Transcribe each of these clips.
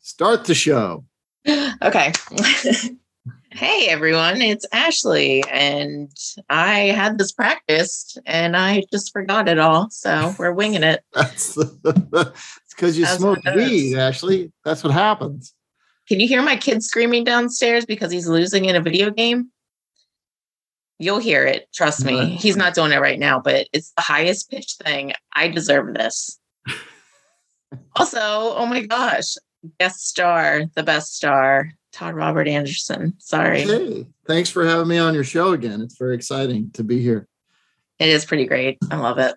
Start the show. Okay. hey everyone, it's Ashley, and I had this practiced and I just forgot it all. So we're winging it. That's because you That's smoked what it is. weed, Ashley. That's what happens. Can you hear my kid screaming downstairs because he's losing in a video game? You'll hear it. Trust me. Right. He's not doing it right now, but it's the highest pitch thing. I deserve this. also, oh my gosh, guest star, the best star, Todd Robert Anderson. Sorry. Hey, thanks for having me on your show again. It's very exciting to be here. It is pretty great. I love it.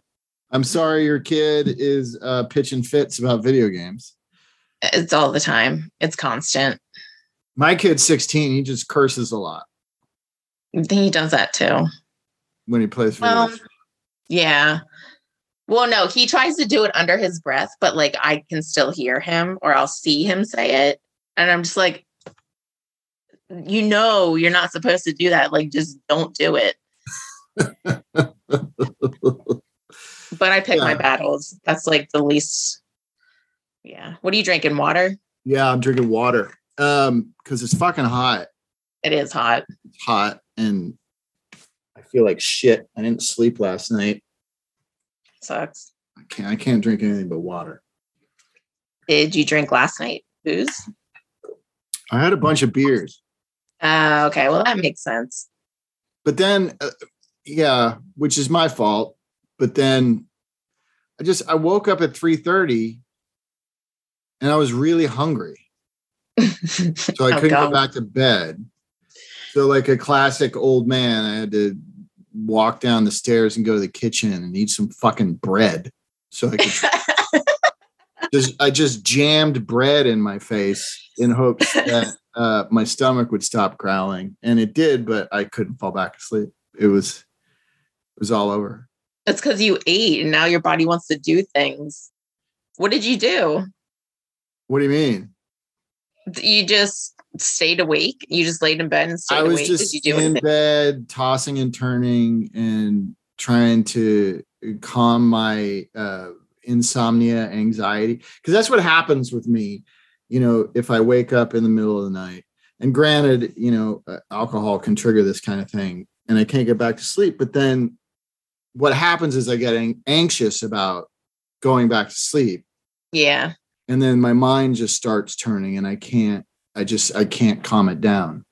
I'm sorry your kid is uh, pitching fits about video games. It's all the time. It's constant. My kid's 16. He just curses a lot He does that too. when he plays Well, yeah. Well, no, he tries to do it under his breath, but like I can still hear him or I'll see him say it. And I'm just like, you know, you're not supposed to do that. Like, just don't do it. But I pick my battles. That's like the least. Yeah. What are you drinking? Water? Yeah, I'm drinking water um because it's fucking hot. It is hot. It's hot and I feel like shit. I didn't sleep last night. Sucks. I can't I can't drink anything but water. Did you drink last night? Booze? I had a bunch of beers. Uh, okay. Well, that makes sense. but then uh, yeah which is my fault but then i just i woke up at 3.30 and i was really hungry so i Oh, couldn't God. go back to bed so like a classic old man i had to walk down the stairs and go to the kitchen and eat some fucking bread so i could just i just jammed bread in my face in hopes that uh, my stomach would stop growling and it did but i couldn't fall back asleep it was it was all over It's because you ate and now your body wants to do things. What did you do? what do you mean You just stayed awake? You just laid in bed and stayed i was awake? just you do in anything? bed tossing and turning and trying to calm my uh, insomnia anxiety because that's what happens with me you know if i wake up in the middle of the night and granted you know uh, alcohol can trigger this kind of thing and i can't get back to sleep but then what happens is i get anxious about going back to sleep Yeah. and then my mind just starts turning and i can't i just i can't calm it down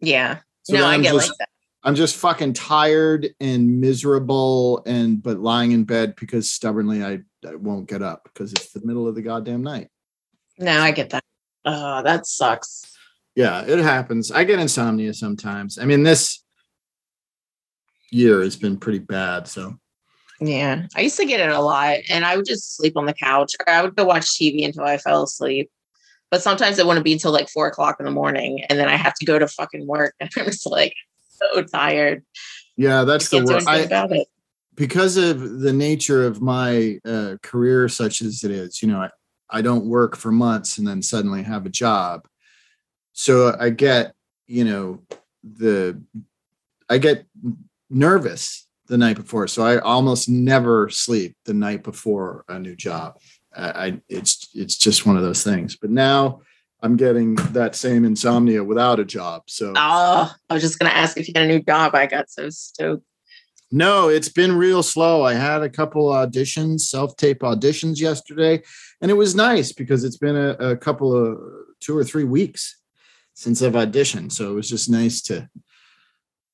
Yeah. So no, I get just- like that. I'm just fucking tired and miserable and but lying in bed because stubbornly I, I won't get up because it's the middle of the goddamn night. No, I get that. Oh, that sucks. Yeah, it happens. I get insomnia sometimes. I mean, this year has been pretty bad. So Yeah. I used to get it a lot and I would just sleep on the couch or I would go watch TV until I fell asleep. But sometimes it wouldn't be until like four o'clock in the morning and then I have to go to fucking work and I'm just like so tired. yeah, that's the worst. anything I, about it. because of the nature of my uh, career, such as it is, you know, I, I don't work for months and then suddenly have a job. So I get, you know, the, I get nervous the night before. So I almost never sleep the night before a new job. I, it's, it's just one of those things. But now I'm getting that same insomnia without a job. So Oh, I was just gonna ask if you had a new job. I got so stoked. No, it's been real slow. I had a couple auditions, self tape auditions yesterday, and it was nice because it's been a, a couple of two or three weeks since I've auditioned. So it was just nice to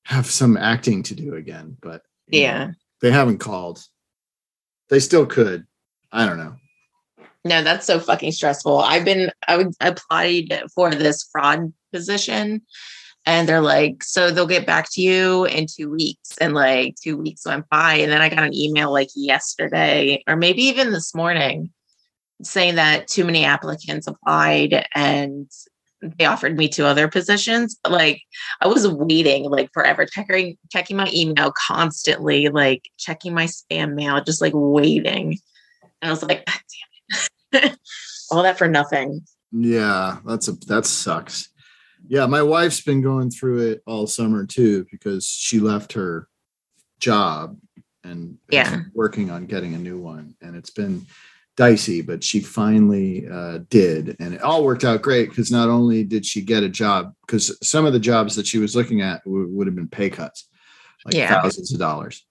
have some acting to do again. But you know, Yeah. they haven't called. They still could. I don't know. No, that's so fucking stressful. I've been I would applied for this fraud position and they're like, so they'll get back to you in two weeks. And like two weeks went by. And then I got an email like yesterday or maybe even this morning saying that too many applicants applied and they offered me two other positions. Like I was waiting like forever, checking checking my email constantly, like checking my spam mail, just like waiting. And I was like, ah, damn it. All that for nothing. Yeah, that's a that sucks. Yeah, my wife's been going through it all summer too because she left her job and yeah working on getting a new one and it's been dicey but she finally uh, did and it all worked out great because not only did she get a job because some of the jobs that she was looking at w- would have been pay cuts like Yeah. thousands of dollars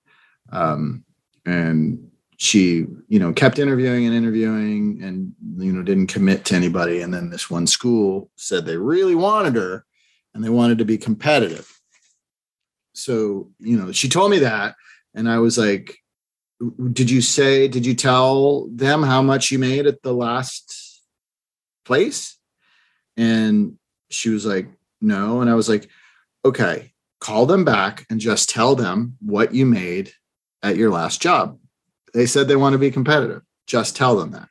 um, and she you know kept interviewing and interviewing and you know didn't commit to anybody. And then this one school said they really wanted her and they wanted to be competitive. So you know she told me that. And i was like did you say did you tell them how much you made at the last place? And she was like no. And i was like okay call them back and just tell them what you made at your last job they said they want to be competitive. Just tell them that.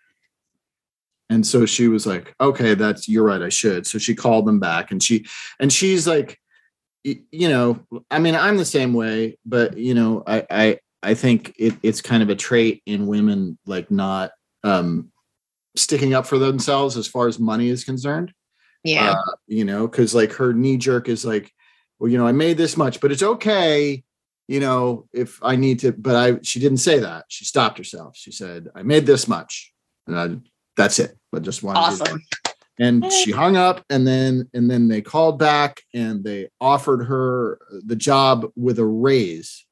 And so she was like okay that's you're right i should. So she called them back and she and she's like you know i mean i'm the same way but you know i i i think it, it's kind of a trait in women like not um sticking up for themselves as far as money is concerned. Yeah. uh, you know, because like her knee jerk is like, well, you know, I made this much, but it's okay, you know, if I need to. But I, she didn't say that. She stopped herself. She said, I made this much, and I, that's it. I just wanted. to- awesome. and she hung up, and then and then they called back and they offered her the job with a raise.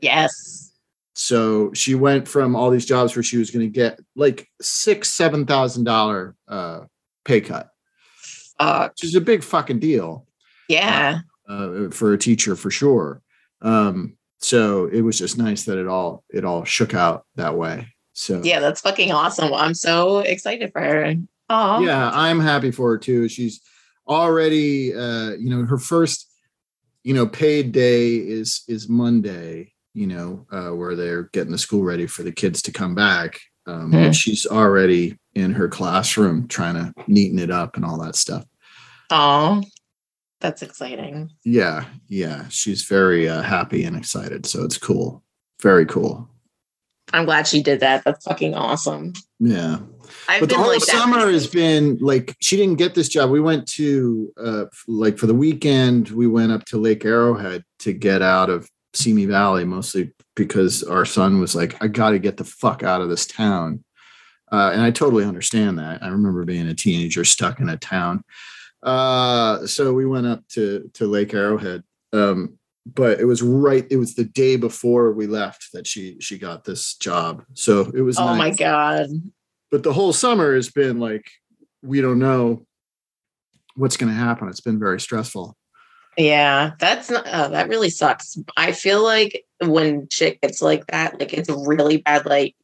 Yes. So she went from all these jobs where she was going to get like six, seven thousand dollar uh, pay cut, Uh, which is a big fucking deal. yeah. uh, for a teacher for sure. Um, so it was just nice that it all it all shook out that way. So Yeah, that's fucking awesome. I'm so excited for her. Oh, yeah, I'm happy for her too. She's already uh, you know her first you know paid day is is Monday. You know uh, where they're getting the school ready for the kids to come back. Um, Hmm. and she's already in her classroom trying to neaten it up and all that stuff. oh, that's exciting. Yeah, yeah, she's very uh, happy and excited. So it's cool, very cool. I'm glad she did that. That's fucking awesome. Yeah, I've but the whole like summer has been like she didn't get this job. We went to uh like for the weekend. We went up to Lake Arrowhead to get out of Simi Valley, mostly because our son was like, "I got to get the fuck out of this town," uh, and I totally understand that. I remember being a teenager stuck in a town. Uh, so we went up to to Lake Arrowhead. Um, but it was right. It was the day before we left that she she got this job. So it was. Oh my god. but the whole summer has been like we don't know what's going to happen it's been very stressful Yeah, that's not, oh, that really sucks. I feel like when shit gets like that, like it's really bad, like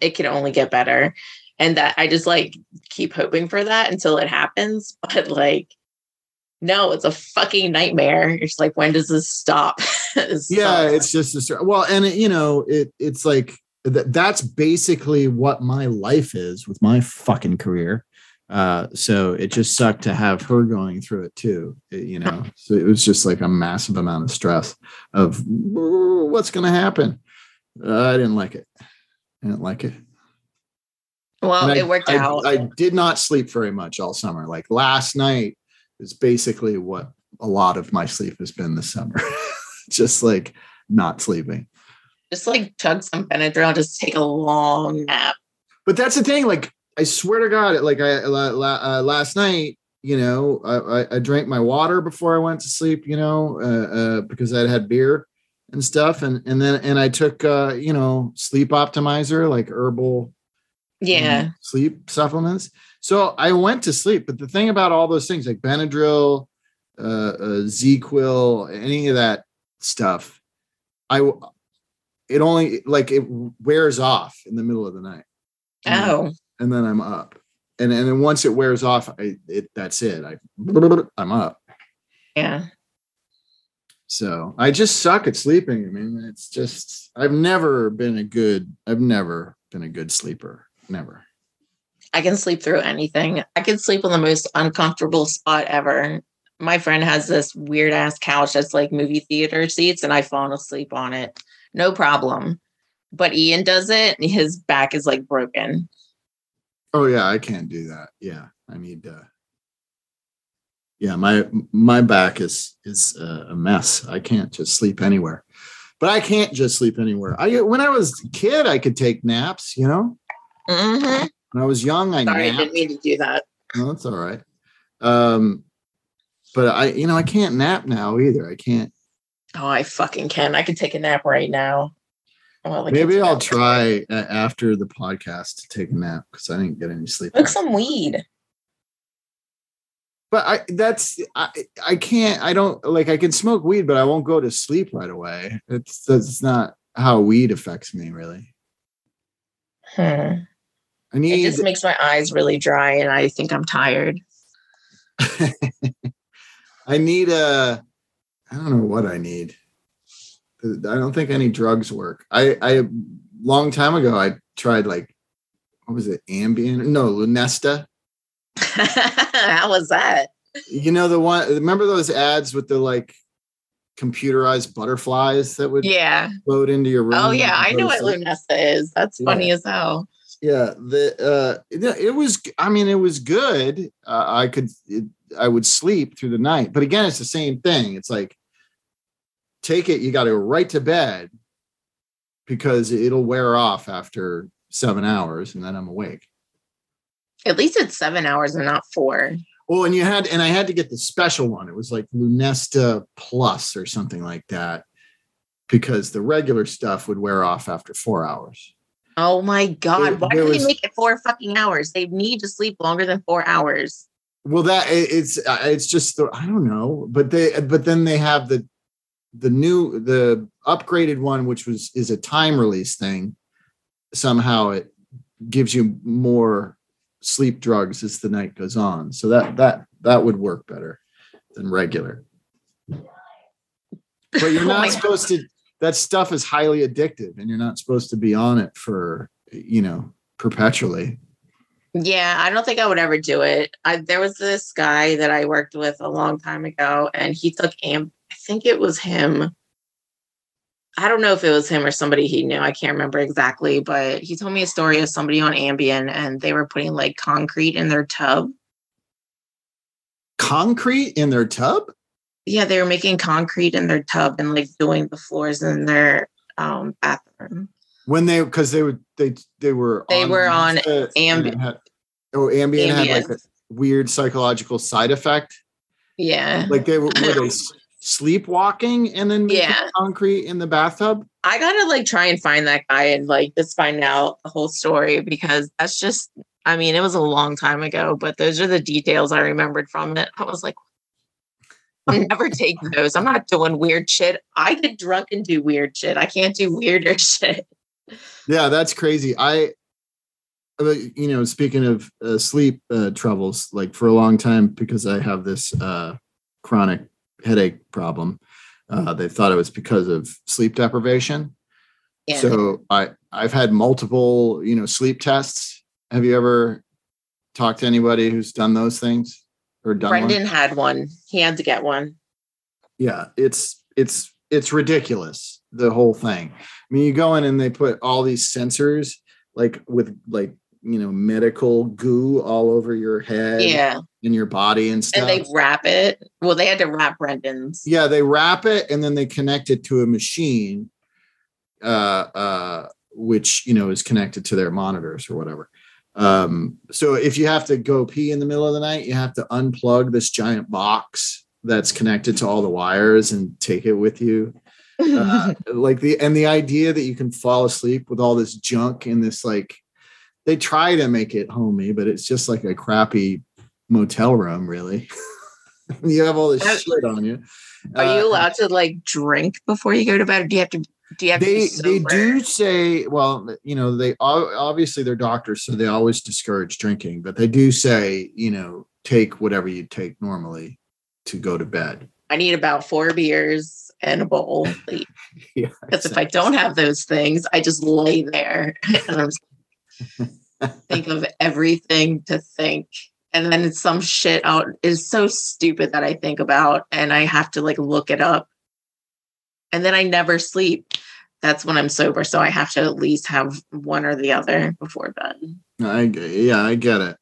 it can only get better. And that I just like keep hoping for that until it happens. But like, no, it's a fucking nightmare. Just like, when does this stop? Yeah sucks. it's just a, well and it, you know it it's like th- that's basically what my life is with my fucking career uh so it just sucked to have her going through it too it- you know so it was just like a massive amount of stress of what's going to happen uh, i didn't like it i didn't like it well, I- it worked I, out. I did not sleep very much all summer. Like last night is basically what a lot of my sleep has been this summer. Just like not sleeping. just like chug some Benadryl, just take a long nap. But that's the thing. Like I swear to God, like I uh, last night, you know, I, I, I drank my water before I went to sleep. You know, uh, uh, because I'd had beer and stuff, and and then and I took uh, you know sleep optimizer like herbal Yeah. um, sleep supplements. So I went to sleep. But the thing about all those things like Benadryl, uh, uh, ZzzQuil, any of that stuff, i it only like it wears off in the middle of the night. Oh, and then I'm up. And and then once it wears off, I it that's it. I I'm up. yeah. So I just suck at sleeping. I mean, it's just I've never been a good I've never been a good sleeper. Never. I can sleep through anything. I can sleep on the most uncomfortable spot ever. My friend has this weird ass couch that's like movie theater seats, and I've fallen asleep on it. No problem. But Ian does it, and his back is like broken. Oh yeah, I can't do that. Yeah, I need to. Yeah, my my back is is uh, a mess. I can't just sleep anywhere. But I can't just sleep anywhere. I when I was a kid, I could take naps. You know, Mhm. when I was young, I Sorry, I didn't mean to do that. No, that's all right. Um, but I, you know, I can't nap now either. I can't. Oh, I fucking can. I could take a nap right now. Well, Maybe I'll try uh, after the podcast to take a nap because I didn't get any sleep. Smoke some weed. But I that's I I can't I don't like I can smoke weed, but I won't go to sleep right away. It's that's not how weed affects me really. Hmm. I It just makes my eyes really dry, and I think I'm tired. I need a I don't know what I need. I don't think any drugs work. I I long time ago I tried like what was it Ambien? No, Lunesta. How was that? You know the one remember those ads with the like computerized butterflies that would Yeah. float into your room? Oh yeah, I know what? Lunesta is. That's funny as hell. Yeah the uh it, was i mean it was good. Uh, i could it, i would sleep through the night. But again it's the same thing. It's like take it you got to go right to bed because it'll wear off after seven hours and then i'm awake. At least it's seven hours and not four. well and you had and i had to get the special one. It was like lunesta plus or something like that because the regular stuff would wear off after four hours Oh my god! There- Why do was- they make it four fucking hours? They need to sleep longer than four hours. Well, that it- it's uh, it's just the, I don't know, but they but then they have the the new the upgraded one, which was is a time release thing. Somehow it gives you more sleep drugs as the night goes on, so that that that would work better than regular. But you're Oh not my supposed to. That stuff is highly addictive, and you're not supposed to be on it for you know perpetually. Yeah, I don't think I would ever do it. I, there was this guy that I worked with a long time ago, and he took am. I think it was him. I don't know if it was him or somebody he knew. I can't remember exactly, but he told me a story of somebody on Ambien, and they were putting like concrete in their tub. Concrete in their tub. Yeah, they were making concrete in their tub and like doing the floors in their um, bathroom. when they because they were they they were They were on Lunesta and Ambi- had- oh Ambien, had like a weird psychological side effect Yeah. like they were, were they sleepwalking and then making Yeah. concrete in the bathtub I gotta like try and find that guy and like just find out the whole story because that's just I mean, it was a long time ago, but those are the details I remembered from it. I was like, never take those. I'm not doing weird shit. I get drunk and do weird shit. I can't do weirder shit. yeah that's crazy i uh, you know speaking of uh, sleep uh, troubles like for a long time because i have this uh chronic headache problem uh they thought it was because of sleep deprivation Yeah. So I I've had multiple, you know, sleep tests. Have you ever talked to anybody who's done those things or done one? Brendan had one. He had to get one. Yeah, it's it's it's ridiculous the whole thing. I mean, you go in and they put all these sensors like with like you know medical goo all over your head Yeah. and your body and stuff. And they wrap it. Well, they had to wrap Brendan's. yeah they wrap it and then they connect it to a machine uh uh which you know is connected to their monitors or whatever um so if you have to go pee in the middle of the night you have to unplug this giant box that's connected to all the wires and take it with you uh, like the and the idea that you can fall asleep with all this junk in this like they try to make it homey but it's just like a crappy motel room really you have all this Are- shit on you Are Uh, you allowed to like drink before you go to bed? Or do you have to do you have to they they do say well you know they obviously they're doctors so they always discourage drinking but they do say you know take whatever you take normally to go to bed I need about four beers and a bowl. Because yeah if I don't have those things, I just lay there. And I'm think of everything to think. And then some shit out is so stupid that I think about and I have to like look it up. And then I never sleep. That's when I'm sober. So I have to at least have one or the other before bed. I yeah, I get it.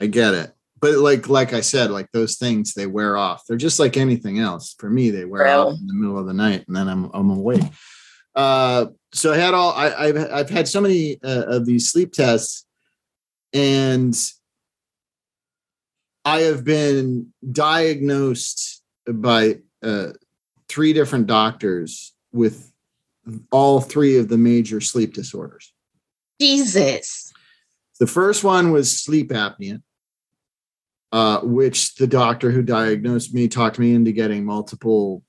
I get it. But like like I said, like those things they wear off. They're just like anything else. For me, they wear True. off in the middle of the night, and then I'm I'm awake. Uh, so I had all I, I've I've had so many uh, of these sleep tests, and I have been diagnosed by uh, three different doctors with all three of the major sleep disorders. Jesus. The first one was sleep apnea, uh, which the doctor who diagnosed me talked me into getting multiple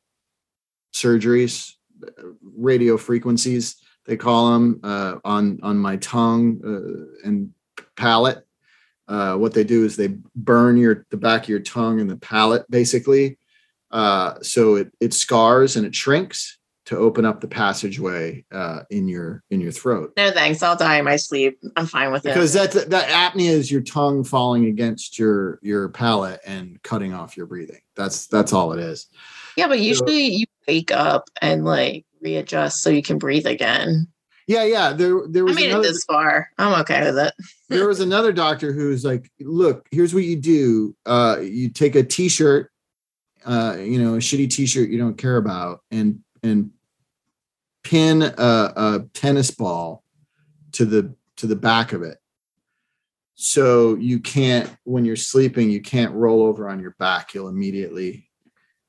surgeries, radio frequencies they call them uh, on on my tongue uh, and palate. Uh, what they do is they burn your the back of your tongue and the palate basically, uh, so it it scars and it shrinks to open up the passageway uh, in your in your throat No thanks. I'll die in my sleep. I'm fine with because it. Because that that apnea is your tongue falling against your your palate and cutting off your breathing. That's that's all it is. Yeah, but usually you wake up and like readjust so you can breathe again. Yeah, yeah. There there was. I made it another, this far. I'm okay with it. there was another doctor who was like, "Look, here's what you do. Uh, you take a t-shirt, uh, you know, a shitty t-shirt you don't care about, and and pin a, a tennis ball to the to the back of it, so you can't when you're sleeping, you can't roll over on your back. You'll immediately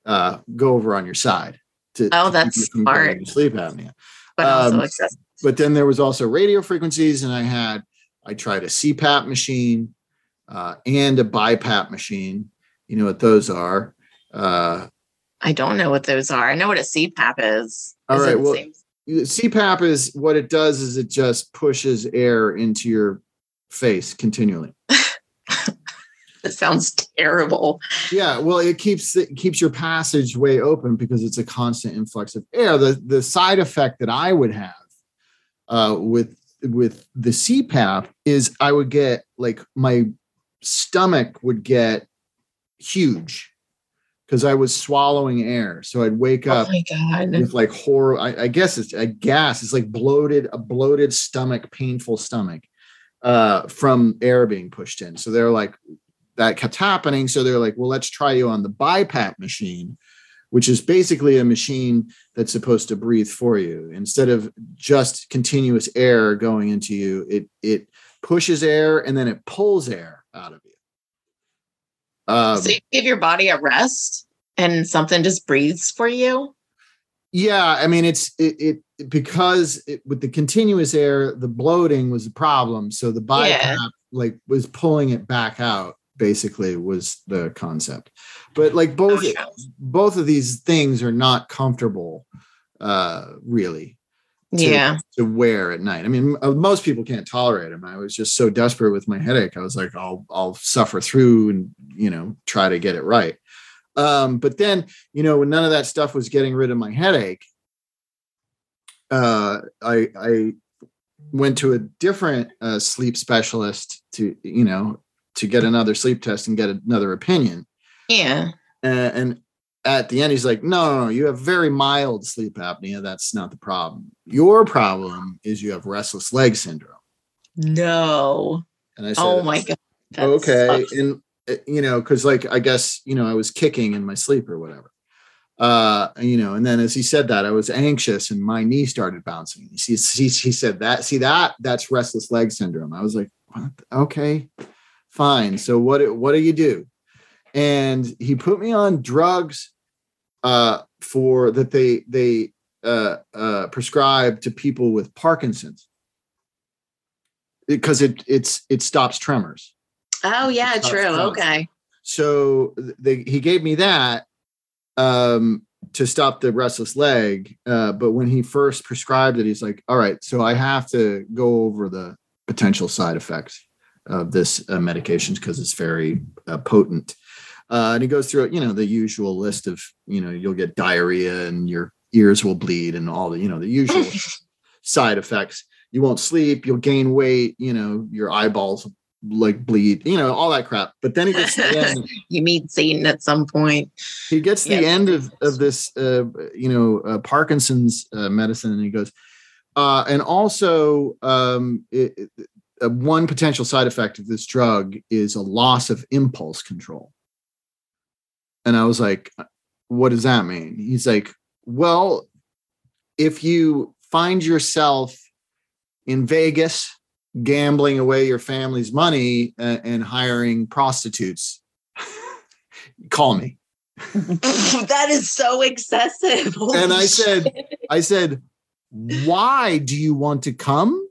uh, go over on your side. To, Oh, to that's smart. Sleep apnea But also Um, excessive. but then there was also radio frequencies and i had i tried a cpap machine uh, and a bipap machine you know what those are uh, I don't know what those are. I know what a CPAP is. All Is right, well- same? cpap is what it does is it just pushes air into your face continually It sounds terrible. yeah well it keeps it keeps your passageway open because it's a constant influx of air the the side effect that i would have uh, with with the cpap is i would get like my stomach would get huge because i was swallowing air. So i'd wake Oh up my god. with like horror I, I guess it's a gas it's like bloated a bloated stomach painful stomach uh from air being pushed in. So they're like that kept happening. So they're like well let's try you on the bipap machine which is basically a machine that's supposed to breathe for you. Instead of just continuous air going into you it it pushes air and then it pulls air out of you um, so you give your body a rest and something just breathes for you? Yeah, I mean it's it, it because it, with the continuous air, the bloating was a problem. So the BiPAP Yeah. like was pulling it back out. Basically, was the concept. But like both Oh, sure. both of these things are not comfortable, uh, really. To, Yeah. to wear at night. I mean, uh, most people can't tolerate them. I was just so desperate with my headache. I was like, I'll I'll suffer through and you know try to get it right. Um, but then you know when none of that stuff was getting rid of my headache, uh, I I went to a different uh, sleep specialist to you know to get another sleep test and get another opinion. Yeah. Uh, and at the end, he's like, no, no, no, you have very mild sleep apnea. That's not the problem. Your problem is you have restless leg syndrome. No. And I said, Oh my god. That okay. sucks. And, uh, you know, because like, I guess, you know, I was kicking in my sleep or whatever. Uh, you know, and then as he said that, I was anxious and my knee started bouncing. He, he, he said that, see that, that's restless leg syndrome. I was like, what? okay, fine. So what, what do you do? And he put me on drugs uh, for that they they uh, uh, prescribe to people with Parkinson's because it it's it stops tremors. Oh yeah, true. stuff. Okay. So they, he gave me that um, to stop the restless leg. Uh, but when he first prescribed it, he's like, "All right, so I have to go over the potential side effects of this uh, medication because it's very uh, potent." Uh, and he goes through, you know, the usual list of, you know, you'll get diarrhea and your ears will bleed and all the, you know, the usual side effects. you won't sleep, you'll gain weight, you know, your eyeballs like bleed, you know, all that crap. But then he gets to the end, you meet Satan at some point. he gets the Yeah. end of, of this, uh, you know, uh, Parkinson's uh, medicine, and he goes, uh, and also um, it, it- uh, one potential side effect of this drug is a loss of impulse control. And I was like, what does that mean? He's like, well, if you find yourself in Vegas gambling away your family's money uh, and hiring prostitutes, call me. that is so excessive. Holy And I said, shit. I said, why do you want to come?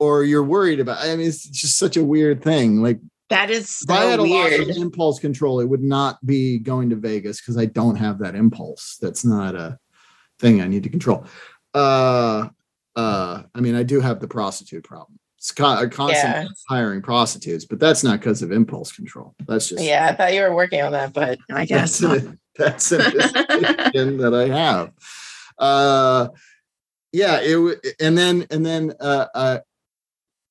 Or you're worried about I mean, it's just such a weird thing. Like that is if I had so a loss of impulse control, it would not be going to Vegas because I don't have that impulse. That's not a thing I need to control. Uh uh I mean, I do have the prostitute problem. It's con- a constant Yeah. hiring prostitutes, but that's not because of impulse control. That's just Yeah, I thought you were working on that, but I guess that's an, that's an that I have. Uh, yeah, it and then and then uh, uh,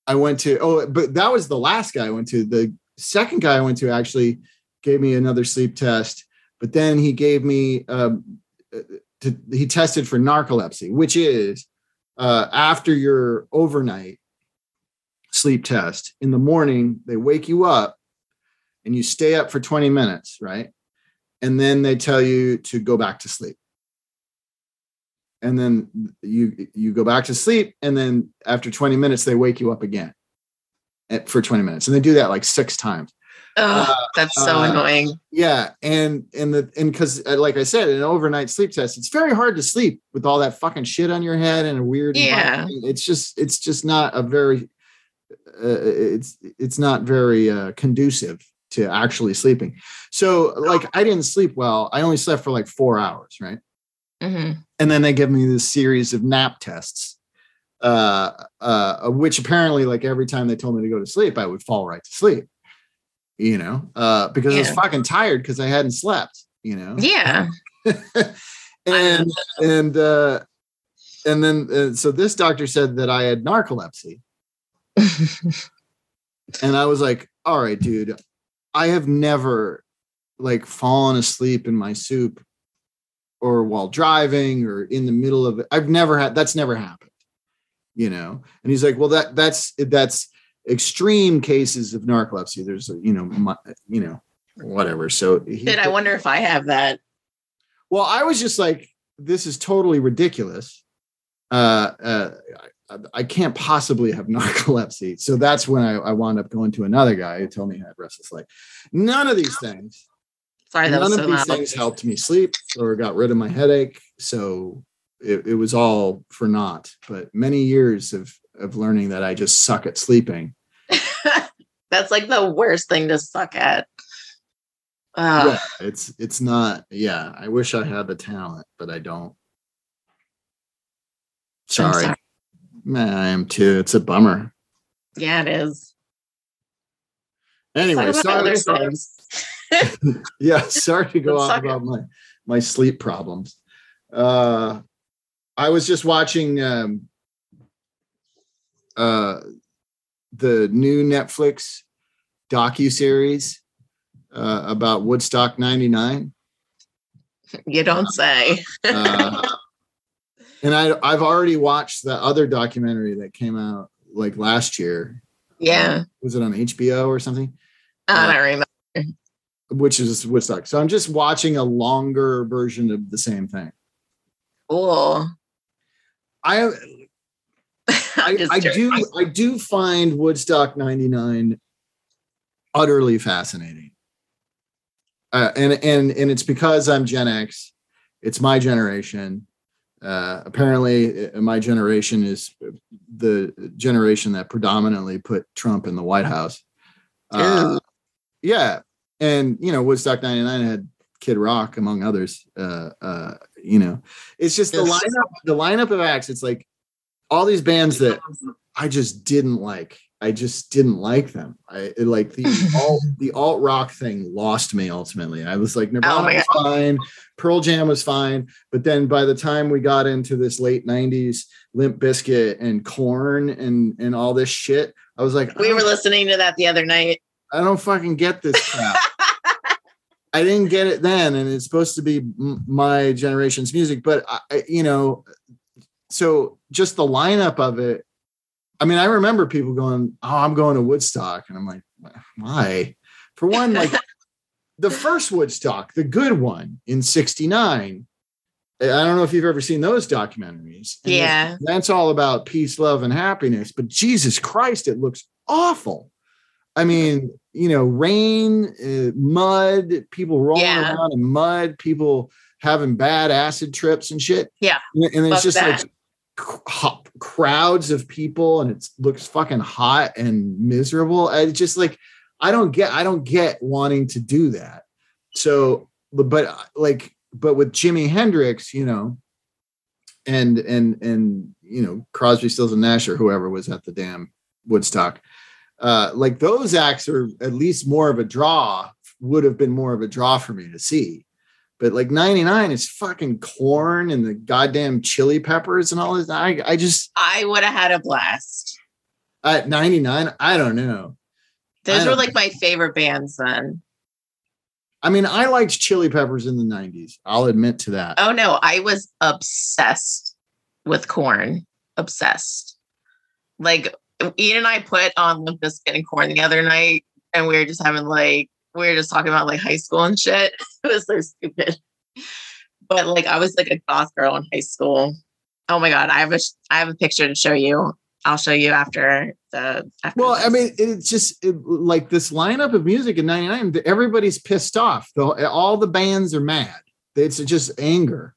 I went to oh, but that was the last guy I went to. The second guy I went to actually gave me another sleep test, but then he gave me um, uh, to, he tested for narcolepsy, which is uh, after your overnight sleep test in the morning, they wake you up and you stay up for 20 minutes, right? And then they tell you to go back to sleep. And then you you go back to sleep, and then after 20 minutes, they wake you up again for 20 minutes. And they do that like six times. Ugh, that's so uh, annoying. Yeah, and and the and because like I said, an overnight sleep test, it's very hard to sleep with all that fucking shit on your head and a weird. Yeah. it's just it's just not a very, uh, it's it's not very uh, conducive to actually sleeping. So like I didn't sleep well. I only slept for like four hours, right? Hmm and then they give me this series of nap tests uh uh which apparently like every time they told me to go to sleep i would fall right to sleep you know uh because i was fucking tired because i hadn't slept you know? Yeah. and and uh and then uh, so this doctor said that i had narcolepsy. And i was like all right dude i have never like fallen asleep in my soup or while driving or in the middle of it. I've never had that's never happened you know? And he's like well that that's that's extreme cases of narcolepsy. There's a you know my, you know whatever. So he, Did I wonder if I have that? well i was just like this is totally ridiculous. Uh uh I, I can't possibly have narcolepsy. So that's when I, I wound up going to another guy who told me i had restless leg. None of these things Sorry, that none was of these loud. things helped me sleep or got rid of my headache so it, it was all for naught but many years of of learning that i just suck at sleeping That's like the worst thing to suck at. Uh, yeah it's it's not yeah i wish i had the talent but i don't sorry, sorry. man i am too it's a bummer Yeah, it is. anyway sorry. yeah sorry to go off about my my sleep problems. Uh i was just watching um uh the new netflix docu-series uh, about woodstock 99 You don't say. uh, and i i've already watched the other documentary that came out like last year. Yeah, was it on hbo or something? I don't remember. Which is woodstock so i'm just watching a longer version of the same thing Cool. I I, I do I do find Woodstock 99 utterly fascinating. Uh, and and and it's because I'm Gen X. It's my generation. Uh, apparently, uh, my generation is the generation that predominantly put Trump in the White House. Uh, yeah, and you know Woodstock '99 had Kid Rock among others. Uh, uh, you know, it's just the lineup. The lineup of acts. It's like all these bands that I just didn't like I just didn't like them. I like the alt the alt rock thing lost me ultimately. I was like Nirvana Oh was fine, Pearl Jam was fine, but then by the time we got into this late '90s, Limp Bizkit and Korn and and all this shit, I was like, We I were listening to that the other night. I don't fucking get this crap. I didn't get it then, and it's supposed to be my generation's music. But I, you know, so just the lineup of it. I mean, I remember people going, "Oh, I'm going to Woodstock," and I'm like, "Why?" For one, like the first Woodstock, the good one in '69. I don't know if you've ever seen those documentaries. And Yeah. that's all about peace, love, and happiness. But Jesus Christ, it looks awful. I mean, you know, rain, uh, mud, people rolling Yeah. around in mud, people having bad acid trips and shit. Yeah. and, and it's Fuck just that. like c- crowds of people, and it looks fucking hot and miserable. It's just like, I don't get, I don't get wanting to do that. So, but uh, like, but with Jimi Hendrix, you know, and and and you know Crosby, Stills and Nash or whoever was at the damn Woodstock. Uh, like those acts are at least more of a draw. Would have been more of a draw for me to see. But like '99 is fucking Korn and the goddamn chili peppers and all this. I I just I would have had a blast. at '99 I don't know. Those were don't- like my favorite bands then. I mean, I liked chili peppers in the '90s. I'll admit to that. Oh no, I was obsessed with Korn. Obsessed. Like Ian and I put on Limp Bizkit and Korn the other night, and we were just having like we were just talking about like high school and shit. It was so stupid. But like I was like a goth girl in high school. Oh my god, I have a I have a picture to show you. I'll show you after the. After Well, I mean, it's just it, like this lineup of music in '99. Everybody's pissed off. The, all the bands are mad. It's just anger,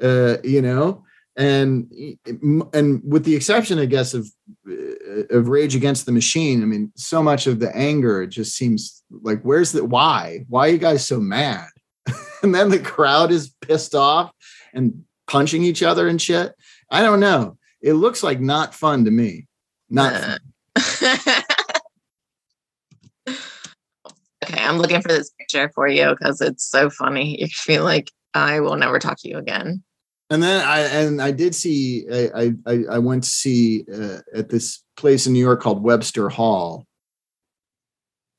uh, you know. And and with the exception, I guess, of uh, of Rage Against the Machine. I mean, so much of the anger it just seems like, where's the why? Why are you guys so mad? and then the crowd is pissed off and punching each other and shit. I don't know. It looks like not fun to me. Not Uh, okay, I'm looking for this picture for you because it's so funny. You feel like I will never talk to you again. And then I and I did see I I, I went to see uh, at this place in New York called Webster Hall,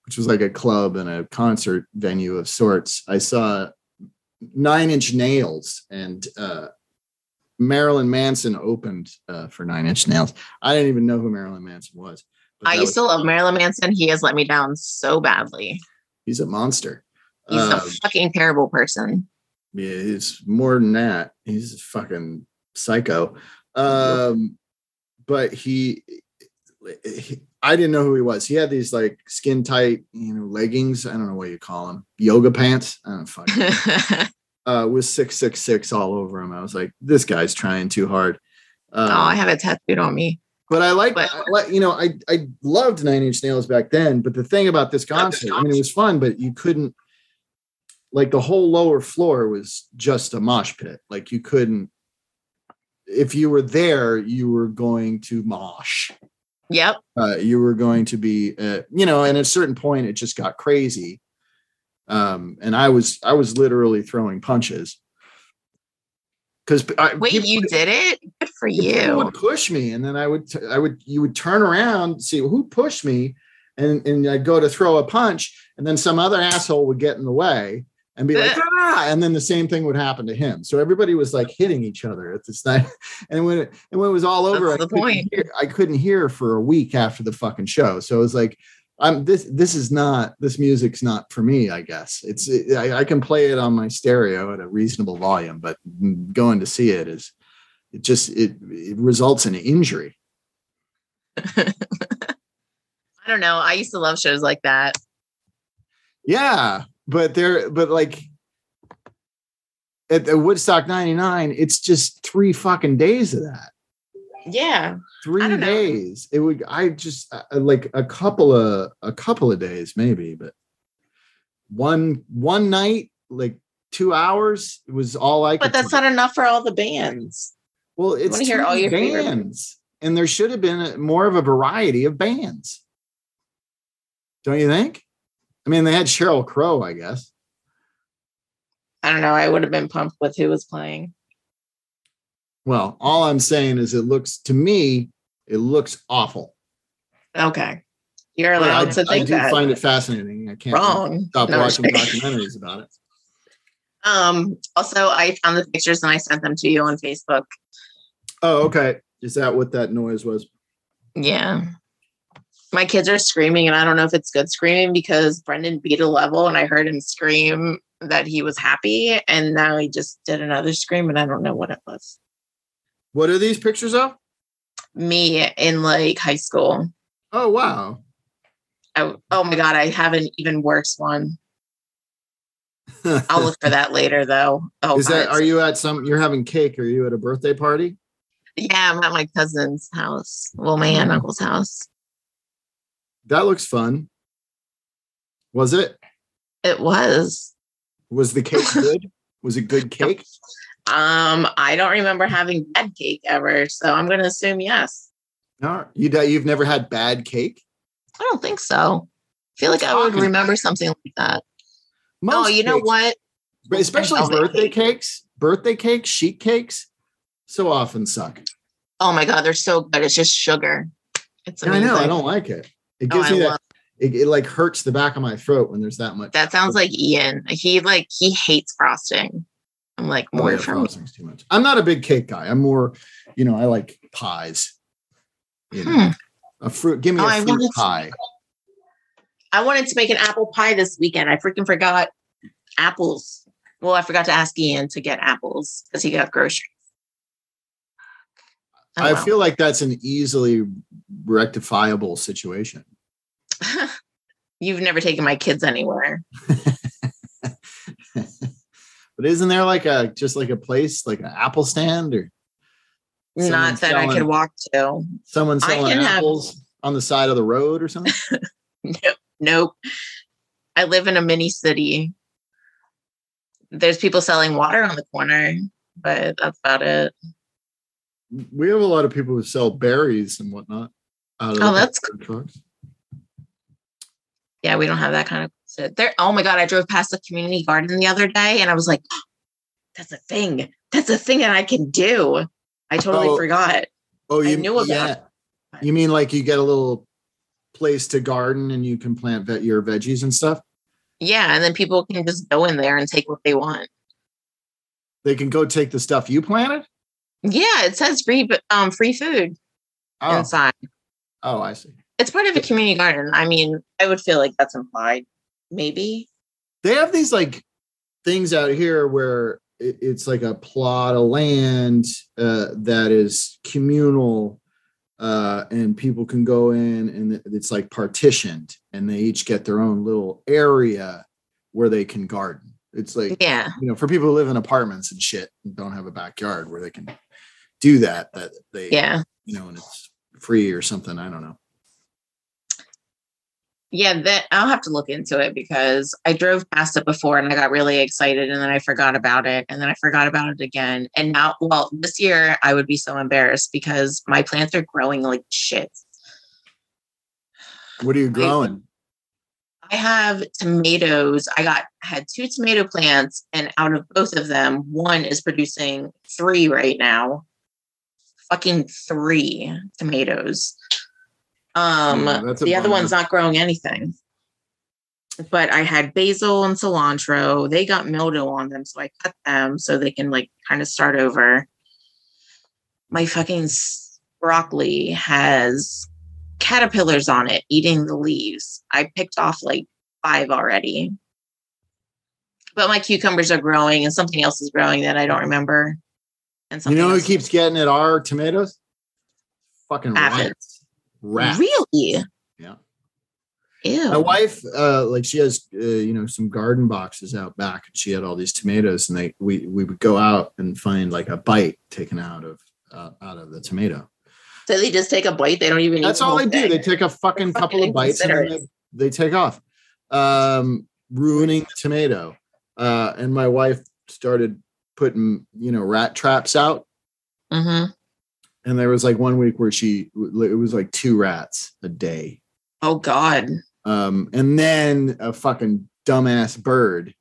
which was like a club and a concert venue of sorts. I saw Nine Inch Nails and uh, Marilyn Manson opened uh, for Nine Inch Nails. I didn't even know who Marilyn Manson was. I used was- to love Marilyn Manson. He has let me down so badly. He's a monster. He's a Um, fucking terrible person. Yeah, he's more than that. He's a fucking psycho. Um, but he, he- I didn't know who he was. He had these like skin tight, you know, leggings. I don't know what you call them, yoga pants. I don't fuck. uh, with six six six all over him. I was like, this guy's trying too hard. Um, oh, I have it tattooed on me. but I like, But- I like, you know, I I loved Nine Inch Nails back then. But the thing about this concert, I mean, it was fun, but you couldn't, like, the whole lower floor was just a mosh pit. Like, you couldn't, if you were there, you were going to mosh. Yep. Uh, you were going to be, uh, you know, and at a certain point, it just got crazy. Um, and I was, I was literally throwing punches. Because Wait, you did it? Good for people you. would push me and then i would t- i would you would turn around see who pushed me and and i'd go to throw a punch and then some other asshole would get in the way and be like ah and then the same thing would happen to him so everybody was like hitting each other at this night and when it, and when it was all over That's I the couldn't, point. hear, I couldn't hear for a week after the fucking show so it was like i'm this this is not this music's not for me i guess it's it, I, I can play it on my stereo at a reasonable volume but going to see it is it just it, it results in injury I don't know. I used to love shows like that. yeah but there but like at the woodstock 99 it's just three fucking days of that Yeah. three don't know. days it would i just uh, like a couple of a couple of days maybe but one one night like two hours was all i could But that's take. not enough for all the bands. well it's wanna hear all your bands and there should have been a, more of a variety of bands. Don't you think? I mean, they had Sheryl Crow, I guess. I don't know. I would have been pumped with who was playing. Well, all I'm saying is it looks to me, it looks awful. Okay. You're allowed I, to I do that. find it fascinating. I can't Wrong. stop No, watching documentaries about it. Um, also, I found the pictures and I sent them to you on Facebook. Oh, okay. Is that what that noise was? Yeah. My kids are screaming, and I don't know if it's good screaming because Brendan beat a level and I heard him scream that he was happy. And now he just did another scream, and I don't know what it was. What are these pictures of? Me in like high school. Oh, wow. I, oh my God, I have an even worse one. I'll look for that later though. Oh, Is God, that are you at some you're having cake? Are you at a birthday party? Yeah, I'm at my cousin's house. Well, my aunt and uncle's house. That looks fun. Was it? It was. Was the cake good? Was it good cake? Um, I don't remember having bad cake ever, so I'm gonna assume yes. No, you you've never had bad cake. I don't think so. I feel like I would remember something like that. Most oh, you know what? especially birthday cake. cakes, birthday cakes, sheet cakes, so often suck. Oh my god, they're so good. It's just sugar. It's Yeah, I know. I don't like it. It Oh, gives I me that. It, it like hurts the back of my throat when there's that much. that sounds like Ian. He like he hates frosting. I'm like Oh, more yeah, from frosting's too much. I'm not a big cake guy. I'm more, you know, I like pies. You know, Hmm. a fruit. Give me Oh, a I fruit to- pie. I wanted to make an apple pie this weekend. I freaking forgot apples. Well, I forgot to ask Ian to get apples because he got groceries. Oh, I feel like that's an easily rectifiable situation. You've never taken my kids anywhere. but isn't there like a just like a place like an apple stand or Not that I selling- could walk to. someone selling can have- apples on the side of the road or something? Nope. Nope. I live in a mini city. There's people selling water on the corner, but that's about it. we have a lot of people who sell berries and whatnot. Out of Oh, the that's trucks. Yeah, we don't have that kind of shit. There. Oh my god, I drove past the community garden the other day and I was like, that's a thing. That's a thing that I can do. I totally Oh. forgot. Oh, I you knew about yeah. You mean like you get a little place to garden and you can plant ve- your veggies and stuff? Yeah, and then people can just go in there and take what they want. They can go take the stuff you planted? Yeah, it says free but um free food Oh, inside. oh I see. It's part of a community garden. I mean, I would feel like that's implied. Maybe. They have these like things out here where it's like a plot of land uh, that is communal uh, and people can go in and it's like partitioned and they each get their own little area where they can garden. It's like Yeah. you know, for people who live in apartments and shit and don't have a backyard where they can do that, that they, Yeah. you know, and it's free or something. I don't know. Yeah, that I'll have to look into it because I drove past it before and I got really excited and then I forgot about it and then I forgot about it again. And now, well, this year I would be so embarrassed because my plants are growing like shit. What are you growing? I have tomatoes. I got I had two tomato plants, and out of both of them, one is producing three right now. Fucking three tomatoes. Um, Yeah, the other one's not growing anything. But I had basil and cilantro. They got mildew on them, so I cut them so they can like kind of start over. My fucking broccoli has caterpillars on it eating the leaves. I picked off like five already. But my cucumbers are growing and something else is growing that I don't remember. And You know who keeps getting at our tomatoes? Fucking Aphids. Rats. Really? Yeah. Ew. My wife, uh, like she has, uh, you know, some garden boxes out back, and she had all these tomatoes, and they we we would go out and find like a bite taken out of uh, out of the tomato. so they just take a bite. They don't even. That's the all whole they do. They take a fucking They're couple fucking of bites and they, they take off, um, ruining the tomato. Uh, and my wife started putting, you know, rat traps out. Mhm. And there was like one week where she it was like two rats a day. Oh God. Um, and then a fucking dumbass bird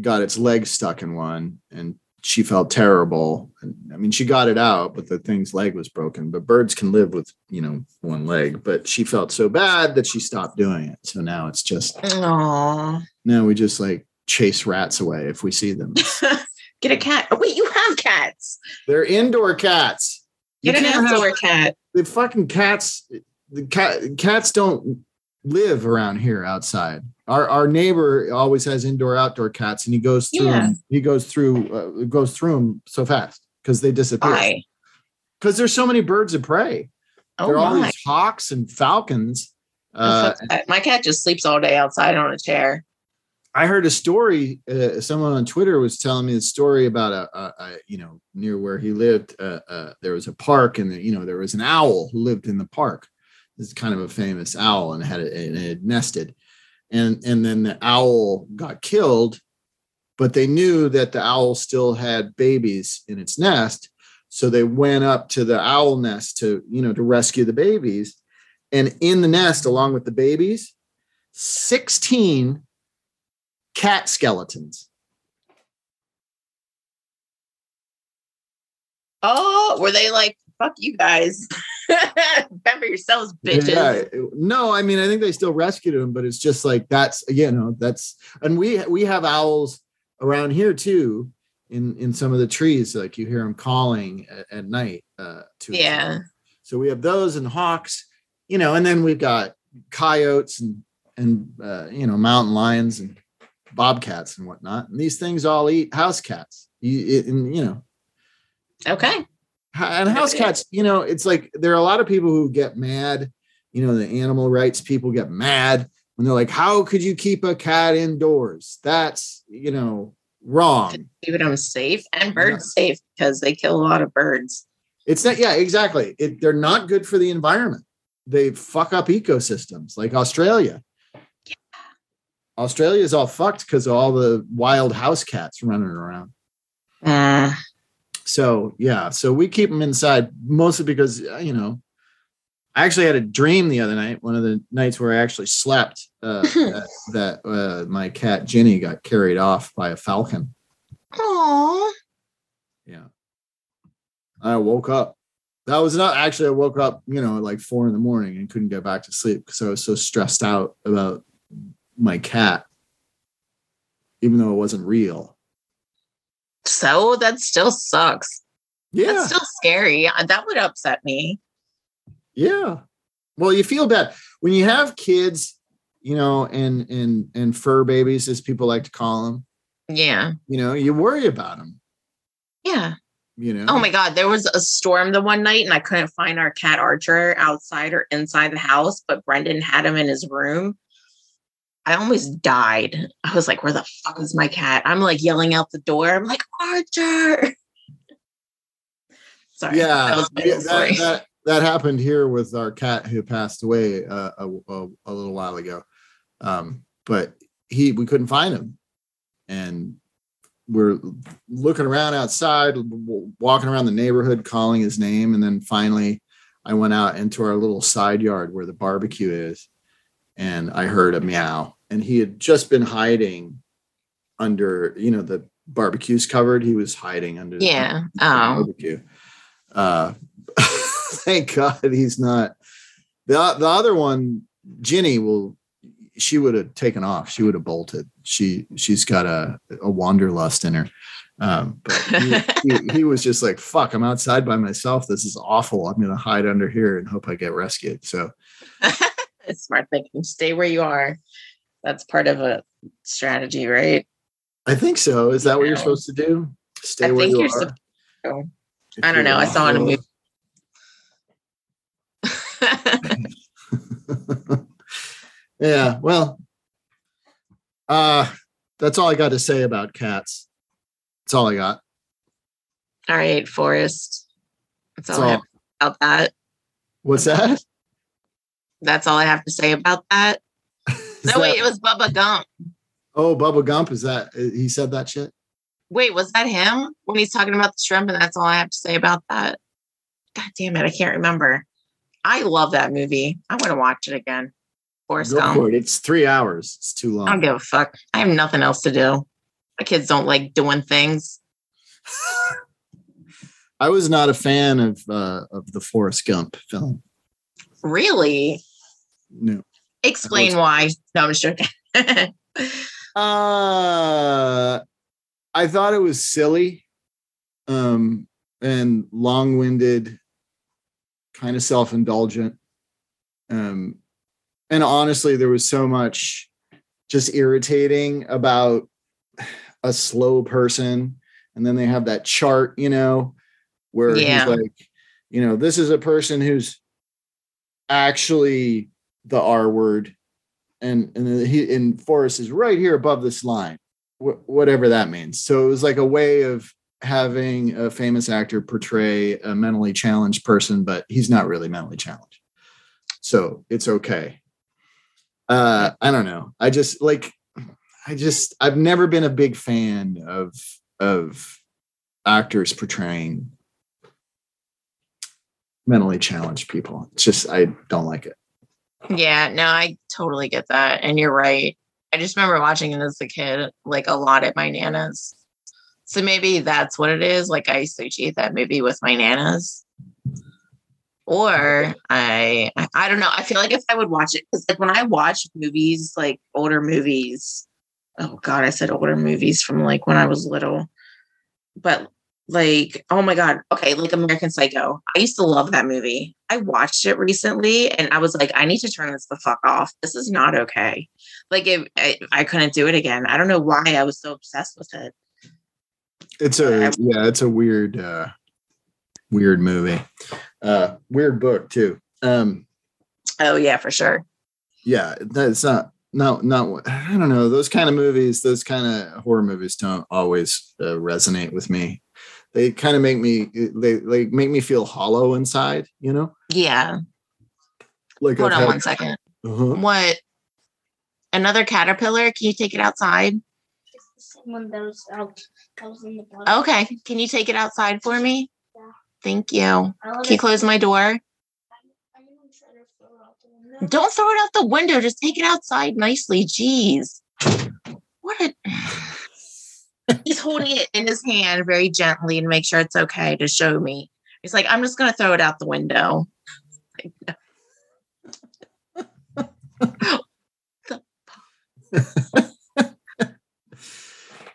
got its leg stuck in one and she felt terrible. And I mean, she got it out, but the thing's leg was broken. But birds can live with, you know, one leg. But she felt so bad that she stopped doing it. So now it's just, Aww. now we just like chase rats away if we see them. Get a cat. Oh, wait, you have cats. They're indoor cats. You Get an have- outdoor cat. the fucking cats the cat cats don't live around here outside our our neighbor always has indoor outdoor cats and he goes through Yeah. 'em- he goes through uh, goes through them so fast because they disappear because there's so many birds of prey Oh there are all these hawks and falcons uh, my cat just sleeps all day outside on a chair. I heard a story. Uh, someone on Twitter was telling me a story about a, a, a you know, near where he lived. Uh, uh, there was a park, and the, you know, there was an owl who lived in the park. This is kind of a famous owl, and had it, and it had nested, and and then the owl got killed, but they knew that the owl still had babies in its nest, so they went up to the owl nest to you know to rescue the babies, and in the nest along with the babies, sixteen cat skeletons. Oh, were they like, fuck you guys? Remember yourselves, bitches. Yeah. No, I mean, I think they still rescued him, but it's just like that's you know that's and we we have owls around here too in in some of the trees. Like you hear them calling at, at night. Uh, to Yeah. So we have those and hawks, you know, and then we've got coyotes and and uh, you know mountain lions and bobcats and whatnot. And these things all eat house cats. You, it, and you know Okay. and house cats, you know, it's like there are a lot of people who get mad. You know, the animal rights people get mad when they're like, "How could you keep a cat indoors?" That's you know wrong. Keeping them safe and birds safe because they kill a lot of birds. It's not. Yeah, exactly. It, they're not good for the environment. They fuck up ecosystems, like Australia. Australia is all fucked because of all the wild house cats running around. Uh, So yeah, so we keep them inside mostly because uh, you know, I actually had a dream the other night. One of the nights where I actually slept uh, that, that uh, my cat Ginny got carried off by a falcon. Aw. Yeah, I woke up. That was not actually. I woke up, you know, like four in the morning and couldn't get back to sleep because I was so stressed out about my cat, even though it wasn't real. So that still sucks. Yeah, That's still scary. Uh, That would upset me. Yeah. Well, you feel bad when you have kids, you know, and and and fur babies, as people like to call them. Yeah. You know, you worry about them. Yeah. You know. Oh my God. There was a storm the one night and I couldn't find our cat Archer outside or inside the house, but Brendan had him in his room. I almost died. I was like, where the fuck is my cat? I'm like yelling out the door. I'm like, Archer. Sorry. Yeah, That yeah, that, that that happened here with our cat who passed away uh, a, a a little while ago. Um, but he we couldn't find him, and we're looking around outside, walking around the neighborhood, calling his name, and then finally, I went out into our little side yard where the barbecue is, and I heard a meow, and he had just been hiding under, you know, the barbecue's covered. He was hiding under the- Yeah. the Oh. barbecue. Uh, thank God he's not. The the other one, Ginny will. She would have taken off. She would have bolted. She she's got a a wanderlust in her. Um, but he, he, he was just like, "Fuck! I'm outside by myself. This is awful. I'm gonna hide under here and hope I get rescued." So It's smart thinking. Stay where you are. That's part of a strategy, right? I think so. Is that what you're supposed to do? Stay I where think you you're are. supposed to. I don't know. I saw in a movie. yeah, well, uh that's all I got to say about cats. That's all I got. all right, Forrest. That's all That's I have about that. What's that? That's all I have to say about that. No, that- wait, it was Bubba Gump. oh, Bubba Gump. Is that he said that shit? Wait, was that him when he's talking about the shrimp? And that's all I have to say about that. God damn it, I can't remember. I love that movie. I want to watch it again. Forrest Go Gump. for it. It's three hours. It's too long. I don't give a fuck. I have nothing else to do. My kids don't like doing things. I was not a fan of uh, of the Forrest Gump film. Really? No. Explain why. No, I'm just joking. Uh, I thought it was silly, um, and long winded, kind of self indulgent. Um, and honestly, there was so much just irritating about a slow person, and then they have that chart, you know, where Yeah. he's like, you know, this is a person who's actually the R word and and he and Forrest is right here above this line, wh- whatever that means. So it was like a way of having a famous actor portray a mentally challenged person, but he's not really mentally challenged, so it's okay. Uh, I don't know. I just like, I just I've never been a big fan of of actors portraying mentally challenged people. It's just I don't like it. Yeah, no, I totally get that. And you're right. I just remember watching it as a kid, like a lot at my nana's. So maybe that's what it is. Like I associate that maybe with my nana's. Or I, I don't know. I feel like if I would watch it, because like when I watch movies, like older movies, oh god, I said older movies from like when I was little. But like, oh my god, okay, like American Psycho. I used to love that movie. I watched it recently and I was like, I need to turn this the fuck off. This is not okay. Like it, I, I couldn't do it again. I don't know why I was so obsessed with it. It's a yeah, it's a weird uh weird movie. Uh weird book too. Um Oh yeah, for sure. yeah, that's not no not I don't know, those kind of movies, those kind of horror movies don't always uh, resonate with me. They kind of make me they like make me feel hollow inside, you know? Yeah. Like Hold I've on had- one second. Uh-huh. What? Another caterpillar? Can you take it outside? Someone that was out, that was in the blood. Okay. Can you take it outside for me? Yeah. Thank you. Can you close my door? I'm, I'm gonna try to throw it out the window. Don't throw it out the window. Just take it outside nicely. Jeez. What a. He's holding it in his hand very gently to make sure it's okay to show me. He's like, I'm just going to throw it out the window.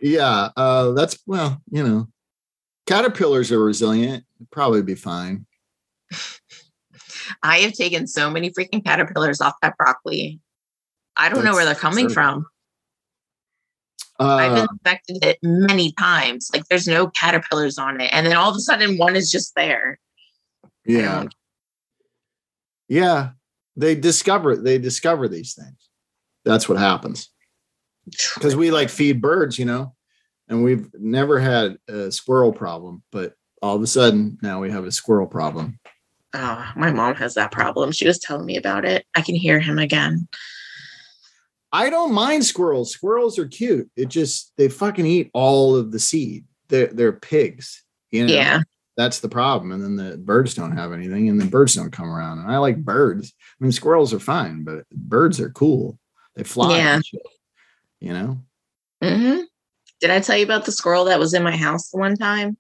Yeah, uh that's well, you know. Caterpillars are resilient, probably be fine. I have taken so many freaking caterpillars off that broccoli. I don't know where they're coming from. I've Uh, inspected it many times. Like there's no caterpillars on it. And then all of a sudden one is just there. yeah. Yeah. They discover they discover these things. That's what happens. Because we like feed birds, you know, and we've never had a squirrel problem, but all of a sudden now we have a squirrel problem. Oh, my mom has that problem. She was telling me about it. I can hear him again. I don't mind squirrels. Squirrels are cute. It just they fucking eat all of the seed. They're they're pigs. You know, Yeah. that's the problem. And then the birds don't have anything, and the birds don't come around. And I like birds. I mean, squirrels are fine, but birds are cool. They fly. Yeah. and shit, you know. hmm Did I tell you about the squirrel that was in my house the one time?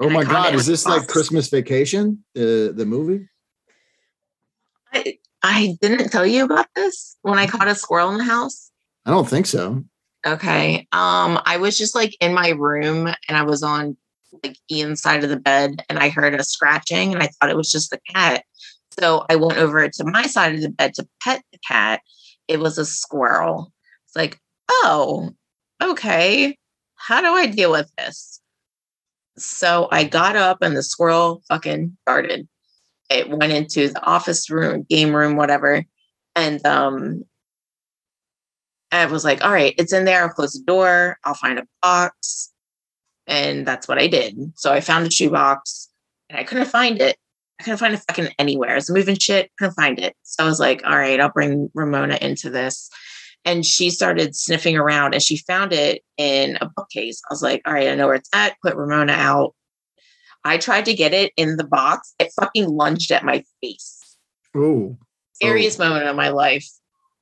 Oh my god, Is this like. Christmas Vacation? The the movie? I, I didn't tell you about this when I caught a squirrel in the house. I don't think so. Okay. Um, I was just like in my room and I was on like Ian's side of the bed and I heard a scratching and I thought it was just the cat. So I went over to my side of the bed to pet the cat. It was a squirrel. It's like, oh, okay. How do I deal with this? So I got up and the squirrel fucking started. It went into the office room, game room, whatever. And um I was like, all right, it's in there. I'll close the door. I'll find a box. And that's what I did. So I found a shoebox and I couldn't find it. I couldn't find it fucking anywhere. I was moving shit, couldn't find it. So I was like, all right, I'll bring Ramona into this. And she started sniffing around and she found it in a bookcase. I was like, all right, I know where it's at. Put Ramona out. I tried to get it in the box. It fucking lunged at my face. Oh, Scariest moment of my life.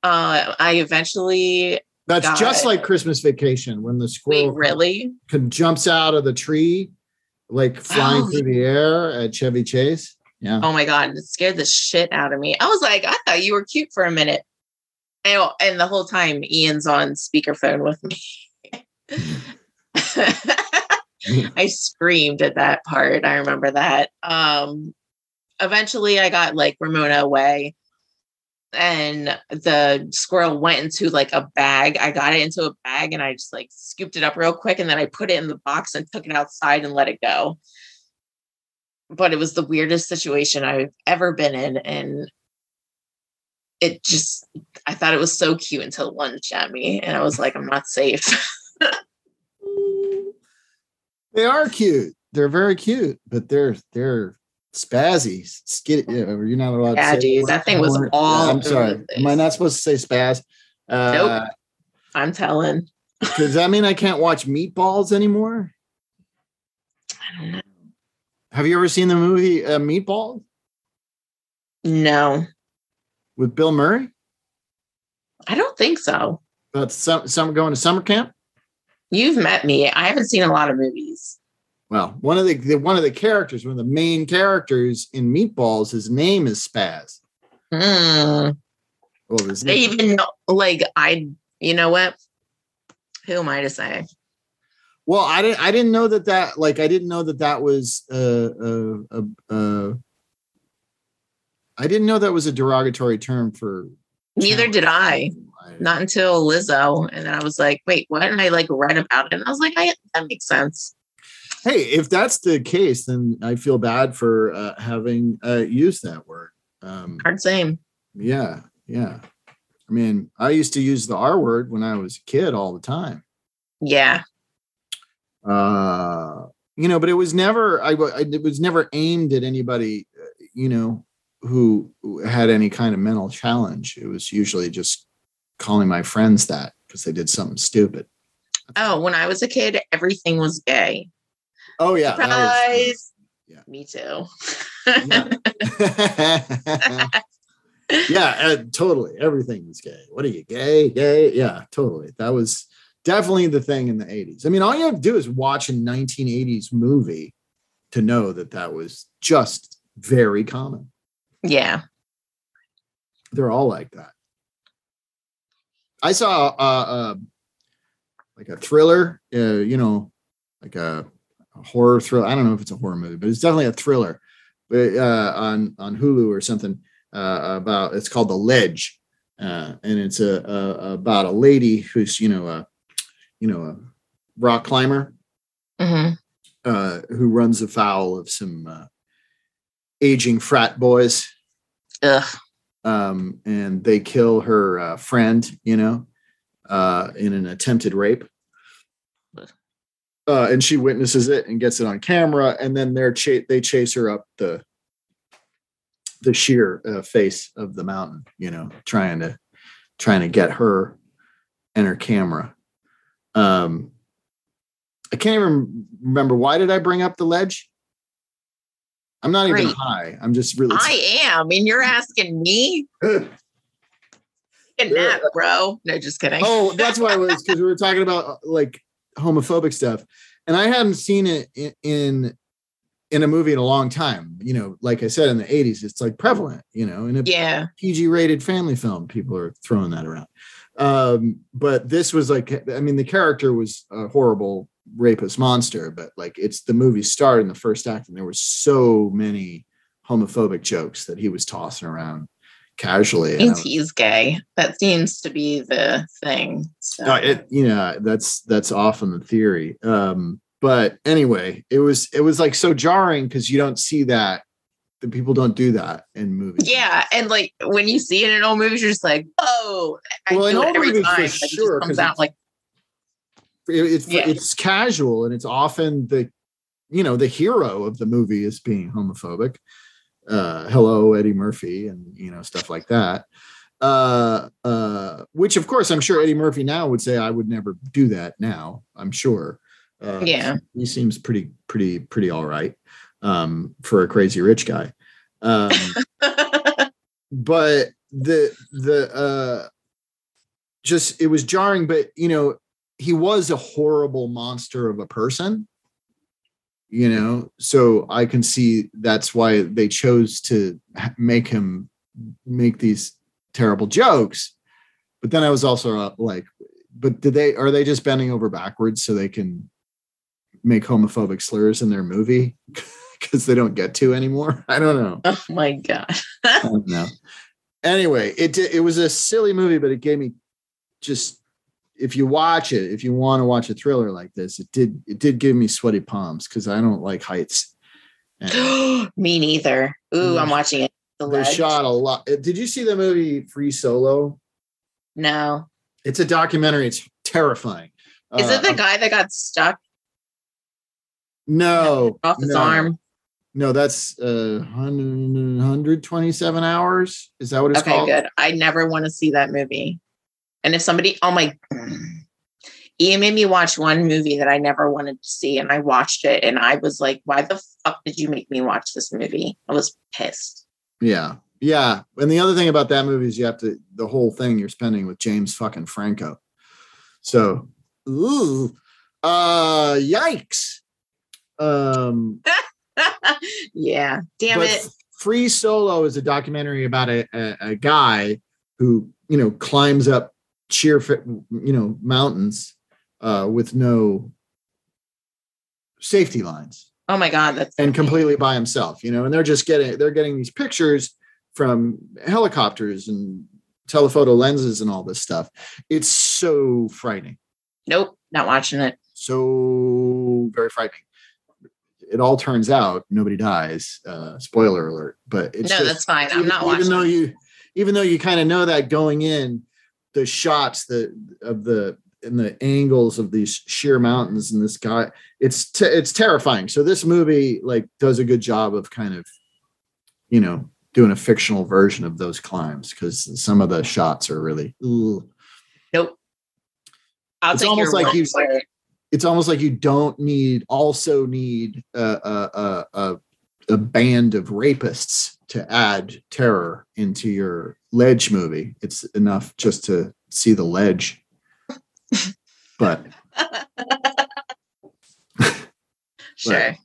Uh, I eventually that's God. just like Christmas Vacation when the wait, squirrel really? could jumps out of the tree, like flying Oh. through the air at Chevy Chase. Yeah. Oh my god, it scared the shit out of me. I was like, I thought you were cute for a minute. And, and the whole time Ian's on speakerphone with me. I screamed at that part. I remember that. Um eventually I got like Ramona away and the squirrel went into like a bag. I got it into a bag and I just like scooped it up real quick and then I put it in the box and took it outside and let it go. But it was the weirdest situation I've ever been in and it just I thought it was so cute until it lunged at me and I was like I'm not safe. They are cute. They're very cute, but they're they're spazzy. Skid, yeah, you're not allowed Yeah, to say that thing was all I'm sorry. Am I not supposed to say spaz? Uh, Nope. I'm telling. Does that mean I can't watch Meatballs anymore? I don't know. Have you ever seen the movie uh, Meatballs No, with Bill Murray? I don't think so. About some some going to summer camp. You've met me. I haven't seen a lot of movies. Well, one of the, the one of the characters, one of the main characters in Meatballs, his name is Spaz. Hmm. Well, his They name- even know, like I. You know what? Who am I to say? well, I didn't I didn't know that that like I didn't know that that was uh uh uh, uh I didn't know that was a derogatory term for Neither did I. Not until Lizzo, and then I was like, "Wait, what?" And I like read about it, and I was like, "I that makes sense." Hey, if that's the case, then I feel bad for uh, having uh, used that word. Um, Hard same. yeah, yeah. I mean, I used to use the R word when I was a kid all the time. Yeah. Uh, you know, but it was never. I, I it was never aimed at anybody. uh, You know, who had any kind of mental challenge. It was usually just calling my friends that because they did something stupid. Oh, when I was a kid, everything was gay. Oh yeah, that was- Surprise. yeah. Me too. yeah. yeah, totally. Everything was gay. What are you, gay? Gay? Yeah, totally. That was definitely the thing in the 80s. I mean, all you have to do is watch a 1980s movie to know that that was just very common. yeah. They're all like that. I saw uh, uh like a thriller, uh, you know, like a, a horror thriller. I don't know if it's a horror movie, but it's definitely a thriller. But uh, on on Hulu or something uh, about it's called The Ledge, uh, and it's a, a about a lady who's you know a you know a rock climber hmm uh, who runs afoul of some uh, aging frat boys Ugh. Um, and they kill her uh, friend, you know, uh, in an attempted rape. Uh, and she witnesses it and gets it on camera, and then they're cha- they chase her up the the sheer uh, face of the mountain, you know, trying to trying to get her and her camera. Um, I can't even remember why did I bring up the ledge. I'm not even high. I'm just really. I am, and you're asking me? Get that, bro. No, just kidding. oh, that's why it was because we were talking about uh, like homophobic stuff, and I hadn't seen it in, in in a movie in a long time. You know, like I said in the '80s, it's like prevalent. You know, in a yeah. PG-rated family film, people are throwing that around. Um, but this was like, I mean, the character was a horrible rapist monster, but like it's the movie started in the first act, and there were so many homophobic jokes that he was tossing around casually. and Means he's gay. That seems to be the thing. So No, it you know that's that's often the theory. Um, but anyway, it was it was like so jarring because you don't see that the people don't do that in movies. yeah, and like when you see it in old movies, you're just like, oh, I Well, in old every movies, for time. Like, it just sure, comes 'cause out it's- like It- it's Yeah. it's casual and it's often the you know the hero of the movie is being homophobic. Uh, hello, Eddie Murphy, and you know stuff like that. Uh, uh, which of course I'm sure Eddie Murphy now would say I would never do that. Now I'm sure. Uh, Yeah. he seems pretty pretty pretty all right um, for a crazy rich guy. Um, but the the uh just it was jarring but you know he was a horrible monster of a person you know? So i can see that's why they chose to make him make these terrible jokes. But then i was also uh, like but did they are they just bending over backwards so they can make homophobic slurs in their movie because they don't get to anymore i don't know oh my god. I don't know. Anyway, it it was a silly movie, but it gave me just if you watch it, if you want to watch a thriller like this, it did it did give me sweaty palms because I don't like heights. And Me neither. Ooh, I'm watching it. The they Ledge. shot a lot. uh, Did you see the movie Free Solo? No. It's a documentary. It's terrifying. Is it Uh, the guy that got stuck No, off his no. arm? No, that's uh 100 127 hours. Is that what it's Okay, called? good. I never want to see that movie. And if somebody, oh my, Ian made me watch one movie that I never wanted to see, and I watched it, and I was like, "Why the fuck did you make me watch this movie?" I was pissed. Yeah. Yeah. And the other thing about that movie is you have to the whole thing you're spending with James fucking Franco. So ooh. Uh yikes. Um yeah, damn but it. Free Solo is a documentary about a, a, a guy who, you know, climbs up sheer you know, mountains uh with no safety lines Oh my god, that's and completely by himself, you know, and they're just getting they're getting these pictures from helicopters and telephoto lenses and all this stuff. It's so frightening. nope, not watching it. So very frightening. It all turns out nobody dies. Uh spoiler alert. But it's no, just, that's fine. I'm even, not watching. even though you even though you kind of know that going in, the shots the of the and the angles of these sheer mountains and this guy it's te- it's terrifying so this movie like does a good job of kind of you know doing a fictional version of those climbs because some of the shots are really ooh. nope. I'll It's take almost your like you-. It's almost like you don't need also need a a, a, a, a band of rapists to add terror into your ledge movie it's enough just to see the ledge but sure.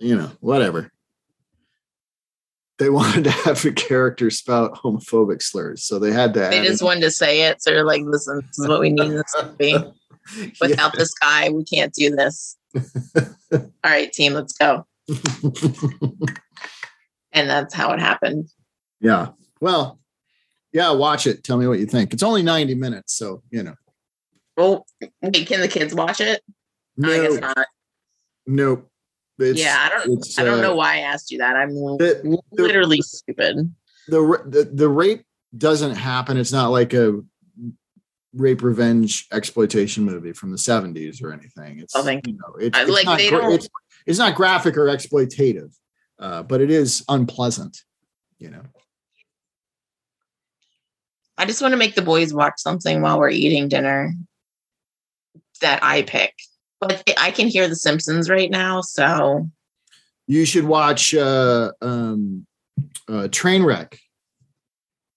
you know whatever they wanted to have a character spout homophobic slurs so they had to They just in- wanted to say it, so they're like, "Listen, this is what we need in this movie. Without this guy, we can't do this." All right, team, let's go. And that's how it happened. yeah well yeah watch it tell me what you think it's only 90 minutes so you know Well, wait, can the kids watch it? I guess no not. nope It's- yeah, I don't. I don't uh, know why I asked you that. I'm the, the, literally stupid. the the the rape doesn't happen. It's not like a rape revenge exploitation movie from the 70s or anything. It's Oh, you know, it's, it's like, not they don't- it's, it's not graphic or exploitative, uh, but it is unpleasant. You know, I just want to make the boys watch something while we're eating dinner that I pick. But I can hear The Simpsons right now, so you should watch uh, um, uh, Trainwreck,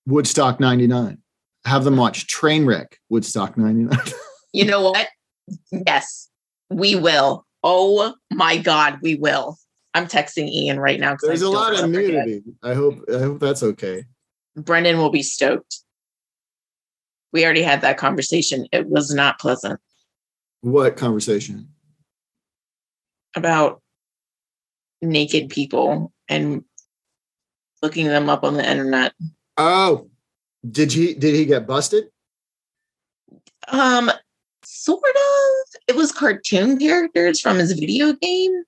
Woodstock '99. Have them watch Trainwreck, Woodstock '99. you know what? Yes, we will. Oh my God, we will. I'm texting Ian right now. There's a lot of forget. nudity. I hope I hope that's okay. Brendan will be stoked. We already had that conversation. It was not pleasant What conversation? about naked people and looking them up on the internet. Oh, did he did he get busted? Um, sort of. It was cartoon characters from his video game.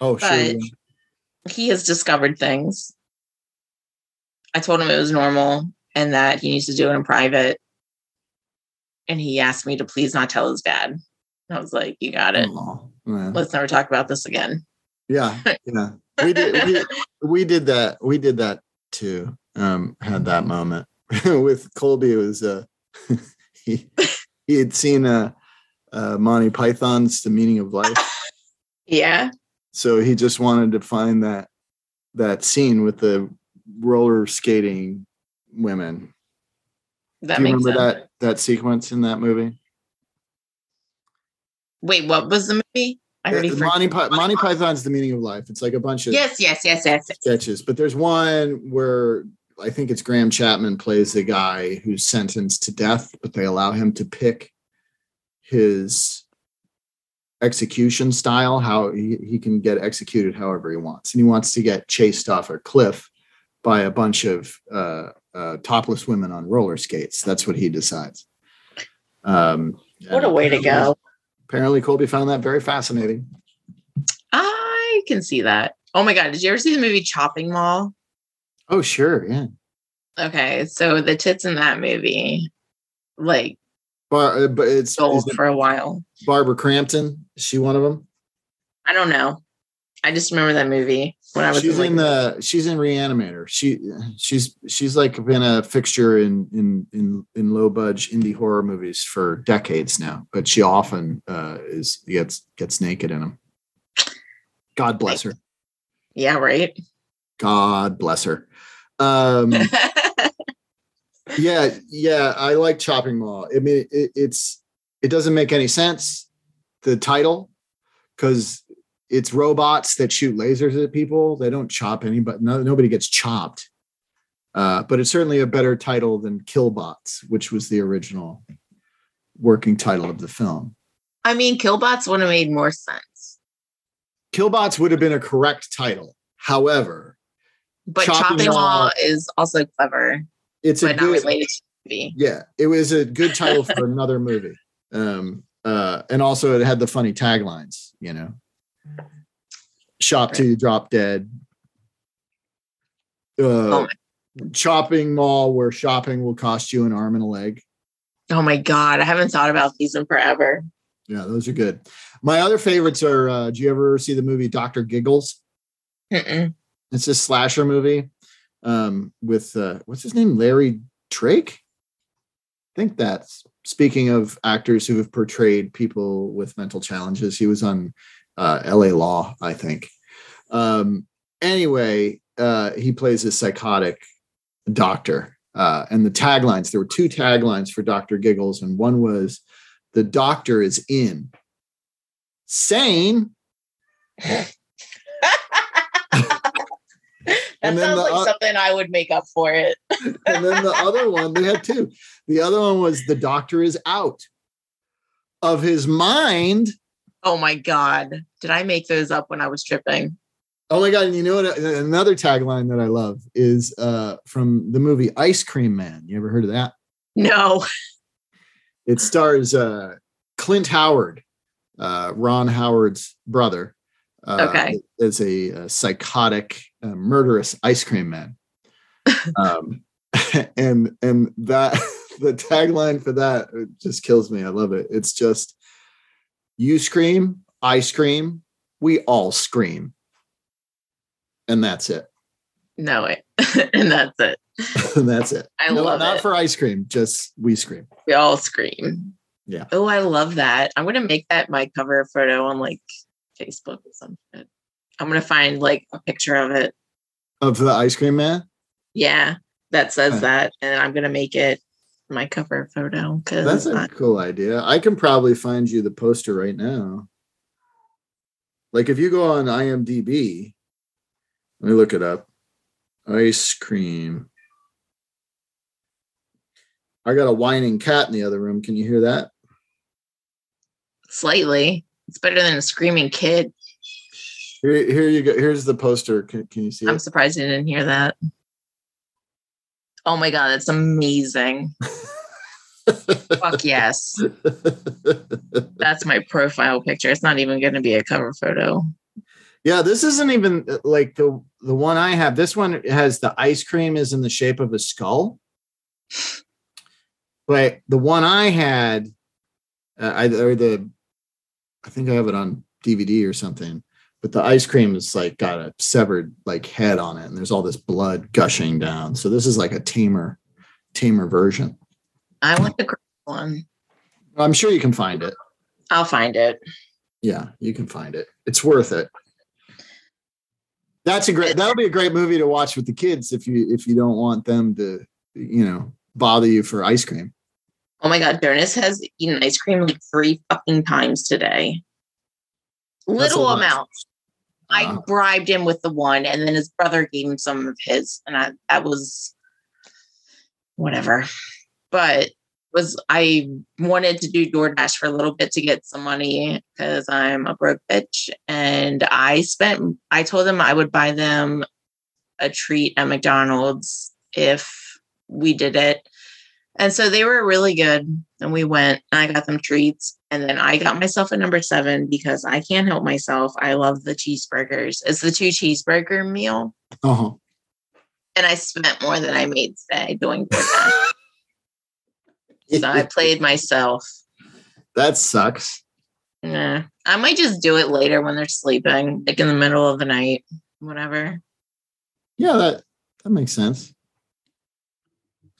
Oh, sure. He has discovered things. I told him it was normal and that he needs to do it in private. And he asked me to please not tell his dad. I was like, "You got it. Yeah. Let's never talk about this again." yeah, yeah. We did we, we did that. We did that too. Um, had that moment with Colby. It was uh he he had seen uh, uh Monty Python's The Meaning of Life. Yeah. So he just wanted to find that that scene with the roller skating women. That Do you remember sense. that that sequence in that movie? Wait, what was the movie? I already Uh. Monty, Py- Monty Python's The Meaning of Life. It's like a bunch of yes, yes, yes. yes. sketches, but there's one where I think it's Graham Chapman plays the guy who's sentenced to death, but they allow him to pick his execution style, how he, he can get executed however he wants. And he wants to get chased off a cliff by a bunch of uh, uh, topless women on roller skates. That's what he decides. Um, What a way to go. Apparently, Colby found that very fascinating. I can see that. Oh my god, did you ever see the movie Chopping Mall? Oh, sure. Yeah. Okay, so the tits in that movie, like, Bar, uh, but it's sold it for a while. Barbara Crampton. Is she one of them? I don't know. I just remember that movie when I was she's in the she's in Reanimator. She she's she's like been a fixture in in in in low budge indie horror movies for decades now. But she often uh, is gets gets naked in them. God bless her. yeah, right. God bless her. Um, yeah, yeah, I like Chopping Mall. I mean, it, it's it doesn't make any sense the title because it's robots that shoot lasers at people. They don't chop anybody. No, nobody gets chopped. Uh, but it's certainly a better title than Killbots, which was the original working title of the film. I mean, Killbots would have made more sense, Killbots would have been a correct title. However, but Chopping Chopping is also clever, it's a but not good, related to the movie. yeah it was a good title for another movie. Um uh and also it had the funny taglines you know? Shop till you drop dead. Uh Oh chopping mall where shopping will cost you an arm and a leg. Oh my god, I haven't thought about these in forever. yeah those are good. My other favorites are uh do you ever see the movie dr giggles? Mm-mm. It's a slasher movie um with uh what's his name? Larry drake? I think that's speaking of actors who have portrayed people with mental challenges he was on uh la law i think. Um anyway uh he plays a psychotic doctor uh and the taglines there were two taglines for dr giggles and one was the doctor is in. Sane That And then sounds the like something I would make up for it. and then the other one they had two. The other one was the doctor is out of his mind. Oh my god, did I make those up when I was tripping? oh my god. And you know what? Another tagline that i love is uh from the movie ice cream man. You ever heard of that? No. it stars uh clint howard uh ron howard's brother uh, Okay. as a, a psychotic uh, murderous ice cream man um and and that the tagline for that just kills me i love it it's just you scream i scream we all scream and that's it No it. and that's it. and that's it I no, love not it. for ice cream just we scream We all scream. Yeah. Oh, I love that. I'm gonna make that my cover photo on like Facebook or some shit. I'm gonna find like a picture of it. of the ice cream man Yeah, that says that, and I'm gonna make it my cover photo because That's a cool idea. I can probably find you the poster right now. Like if you go on IMDb, let me look it up. Ice cream. I got a whining cat in the other room. Can you hear that? slightly. It's better than a screaming kid. Here, here you go. Here's the poster. Can, can you see I'm it? surprised you didn't hear that. Oh my god, that's amazing. Fuck yes. That's my profile picture. It's not even going to be a cover photo. yeah, this isn't even uh, like the the one I have. This one has the ice cream is in the shape of a skull. But the one I had, uh, I or the, I think I have it on DVD or something. But the ice cream is like got a severed like head on it, and there's all this blood gushing down. So this is like a tamer, tamer version. I want the green one. I'm sure you can find it. I'll find it. Yeah, you can find it. It's worth it. That's a great. That'll be a great movie to watch with the kids if you if you don't want them to, you know, bother you for ice cream. Oh my god, Jonas has eaten ice cream like three fucking times today. Little amount. I bribed him with the one, and then his brother gave him some of his, and I that was whatever. But was I wanted to do DoorDash for a little bit to get some money because I'm a broke bitch, and I spent. I told them I would buy them a treat at McDonald's if we did it, and so they were really good. And we went, and I got them treats. And then I got myself a number seven because I can't help myself. I love the cheeseburgers. It's the two cheeseburger meal. Uh-huh. And I spent more than I made today doing that. so I played myself. that sucks. Yeah. I might just do it later when they're sleeping, like in the middle of the night, whatever. Yeah, that that makes sense.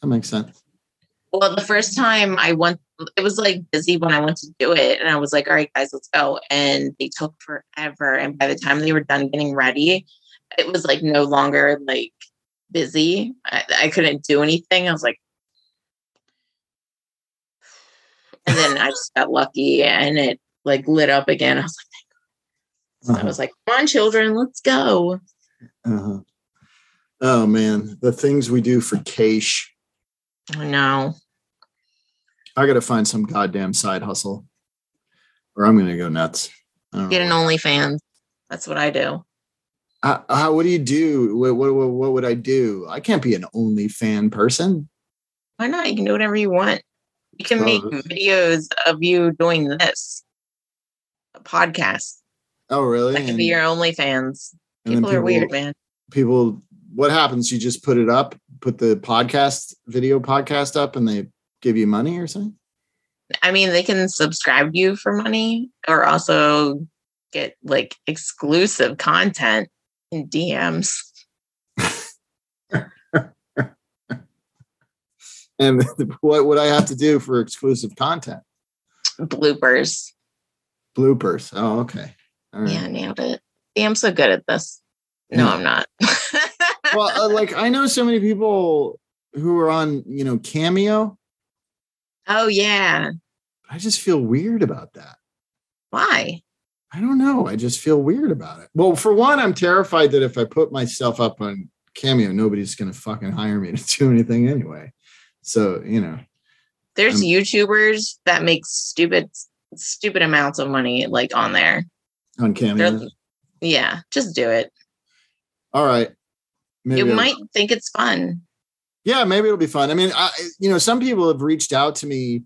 That makes sense. Well, the first time I went, it was like busy when I went to do it. And I was like, all right, guys, let's go. And they took forever. And by the time they were done getting ready, it was like no longer like busy. I, I couldn't do anything. I was like, and then I just got lucky and it like lit up again. I was like, so I Uh-huh. was like, come on, children, let's go. Uh-huh. Oh man, the things we do for cash. I know. I got to find some goddamn side hustle, or I'm gonna go nuts. Get an know. OnlyFans. That's what I do. How, how, what do you do? What, what what would I do? I can't be an only fan person. Why not? You can do whatever you want. You can make Oh. videos of you doing this. A podcast. Oh really? That could be your OnlyFans. and then People are weird, man. People, what happens? You just put it up, put the podcast video podcast up, and they give you money or something. I mean, they can subscribe to you for money or also get like exclusive content in DMs. And what would I have to do for exclusive content? Bloopers. Bloopers. Oh, okay. All right. Yeah, nailed it. See, I'm so good at this. No, I'm not. Well, uh, like I know so many people who are on, you know, Cameo. oh yeah. I just feel weird about that. Why? I don't know. I just feel weird about it. Well, for one, I'm terrified that if I put myself up on Cameo, nobody's going to fucking hire me to do anything anyway. So, you know, There's Um, YouTubers that make stupid, stupid amounts of money like on there. on Cameo. They're- Yeah, just do it. All right. Maybe you might think it's fun. yeah, maybe it'll be fun. I mean, I, you know, some people have reached out to me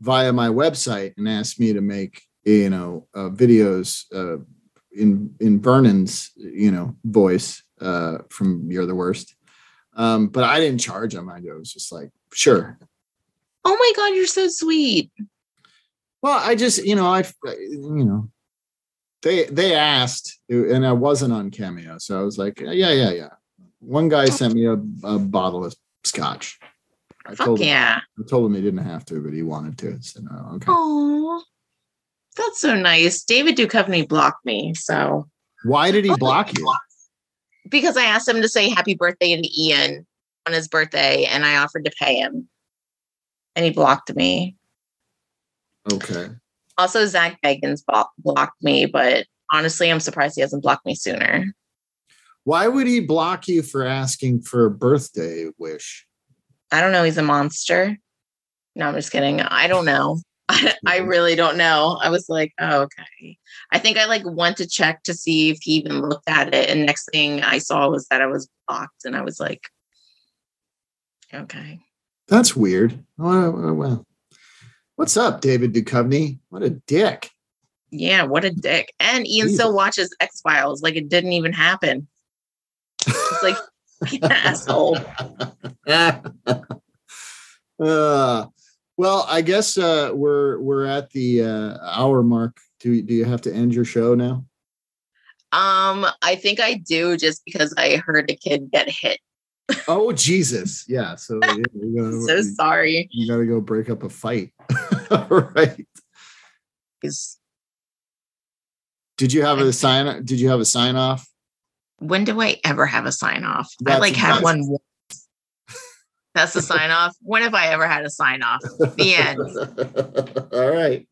via my website and asked me to make, you know, uh, videos uh, in in Vernon's, you know, voice uh, from "You're the Worst," um, but I didn't charge them. I was just like, sure. Oh my god, you're so sweet. Well, I just, you know, I, you know, they they asked, and I wasn't on Cameo, so I was like, yeah, yeah, yeah. One guy sent me a, a bottle of scotch. I Fuck told him, yeah. I told him he didn't have to, but he wanted to. So oh, no, okay. Oh, that's so nice. David Duchovny blocked me, so Why did he oh. block you? because I asked him to say happy birthday to Ian on his birthday, and I offered to pay him, and he blocked me. Okay. Also, Zach Bagans blocked me, but honestly, I'm surprised he hasn't blocked me sooner. Why would he block you for asking for a birthday wish? I don't know. He's a monster. No, I'm just kidding. I don't know. I, I mm-hmm. really don't know. I was like, oh, okay. I think I like went to check to see if he even looked at it. And next thing I saw was that I was blocked. And I was like, okay. That's weird. Well, well, well. What's up, David Duchovny? What a dick. Yeah, what a dick. And Ian Jesus. still watches X Files like it didn't even happen. It's like, asshole. uh, well, I guess uh, we're we're at the uh, hour mark. Do do you have to end your show now? Um, I think I do just because I heard a kid get hit. Oh Jesus! Yeah. So yeah, gotta, So sorry. you gotta go break up a fight. right. Did you have a sign? Did you have a sign off? When do I ever have a sign off? I like had one. once. That's the sign off. When have I ever had a sign off? The end. All right.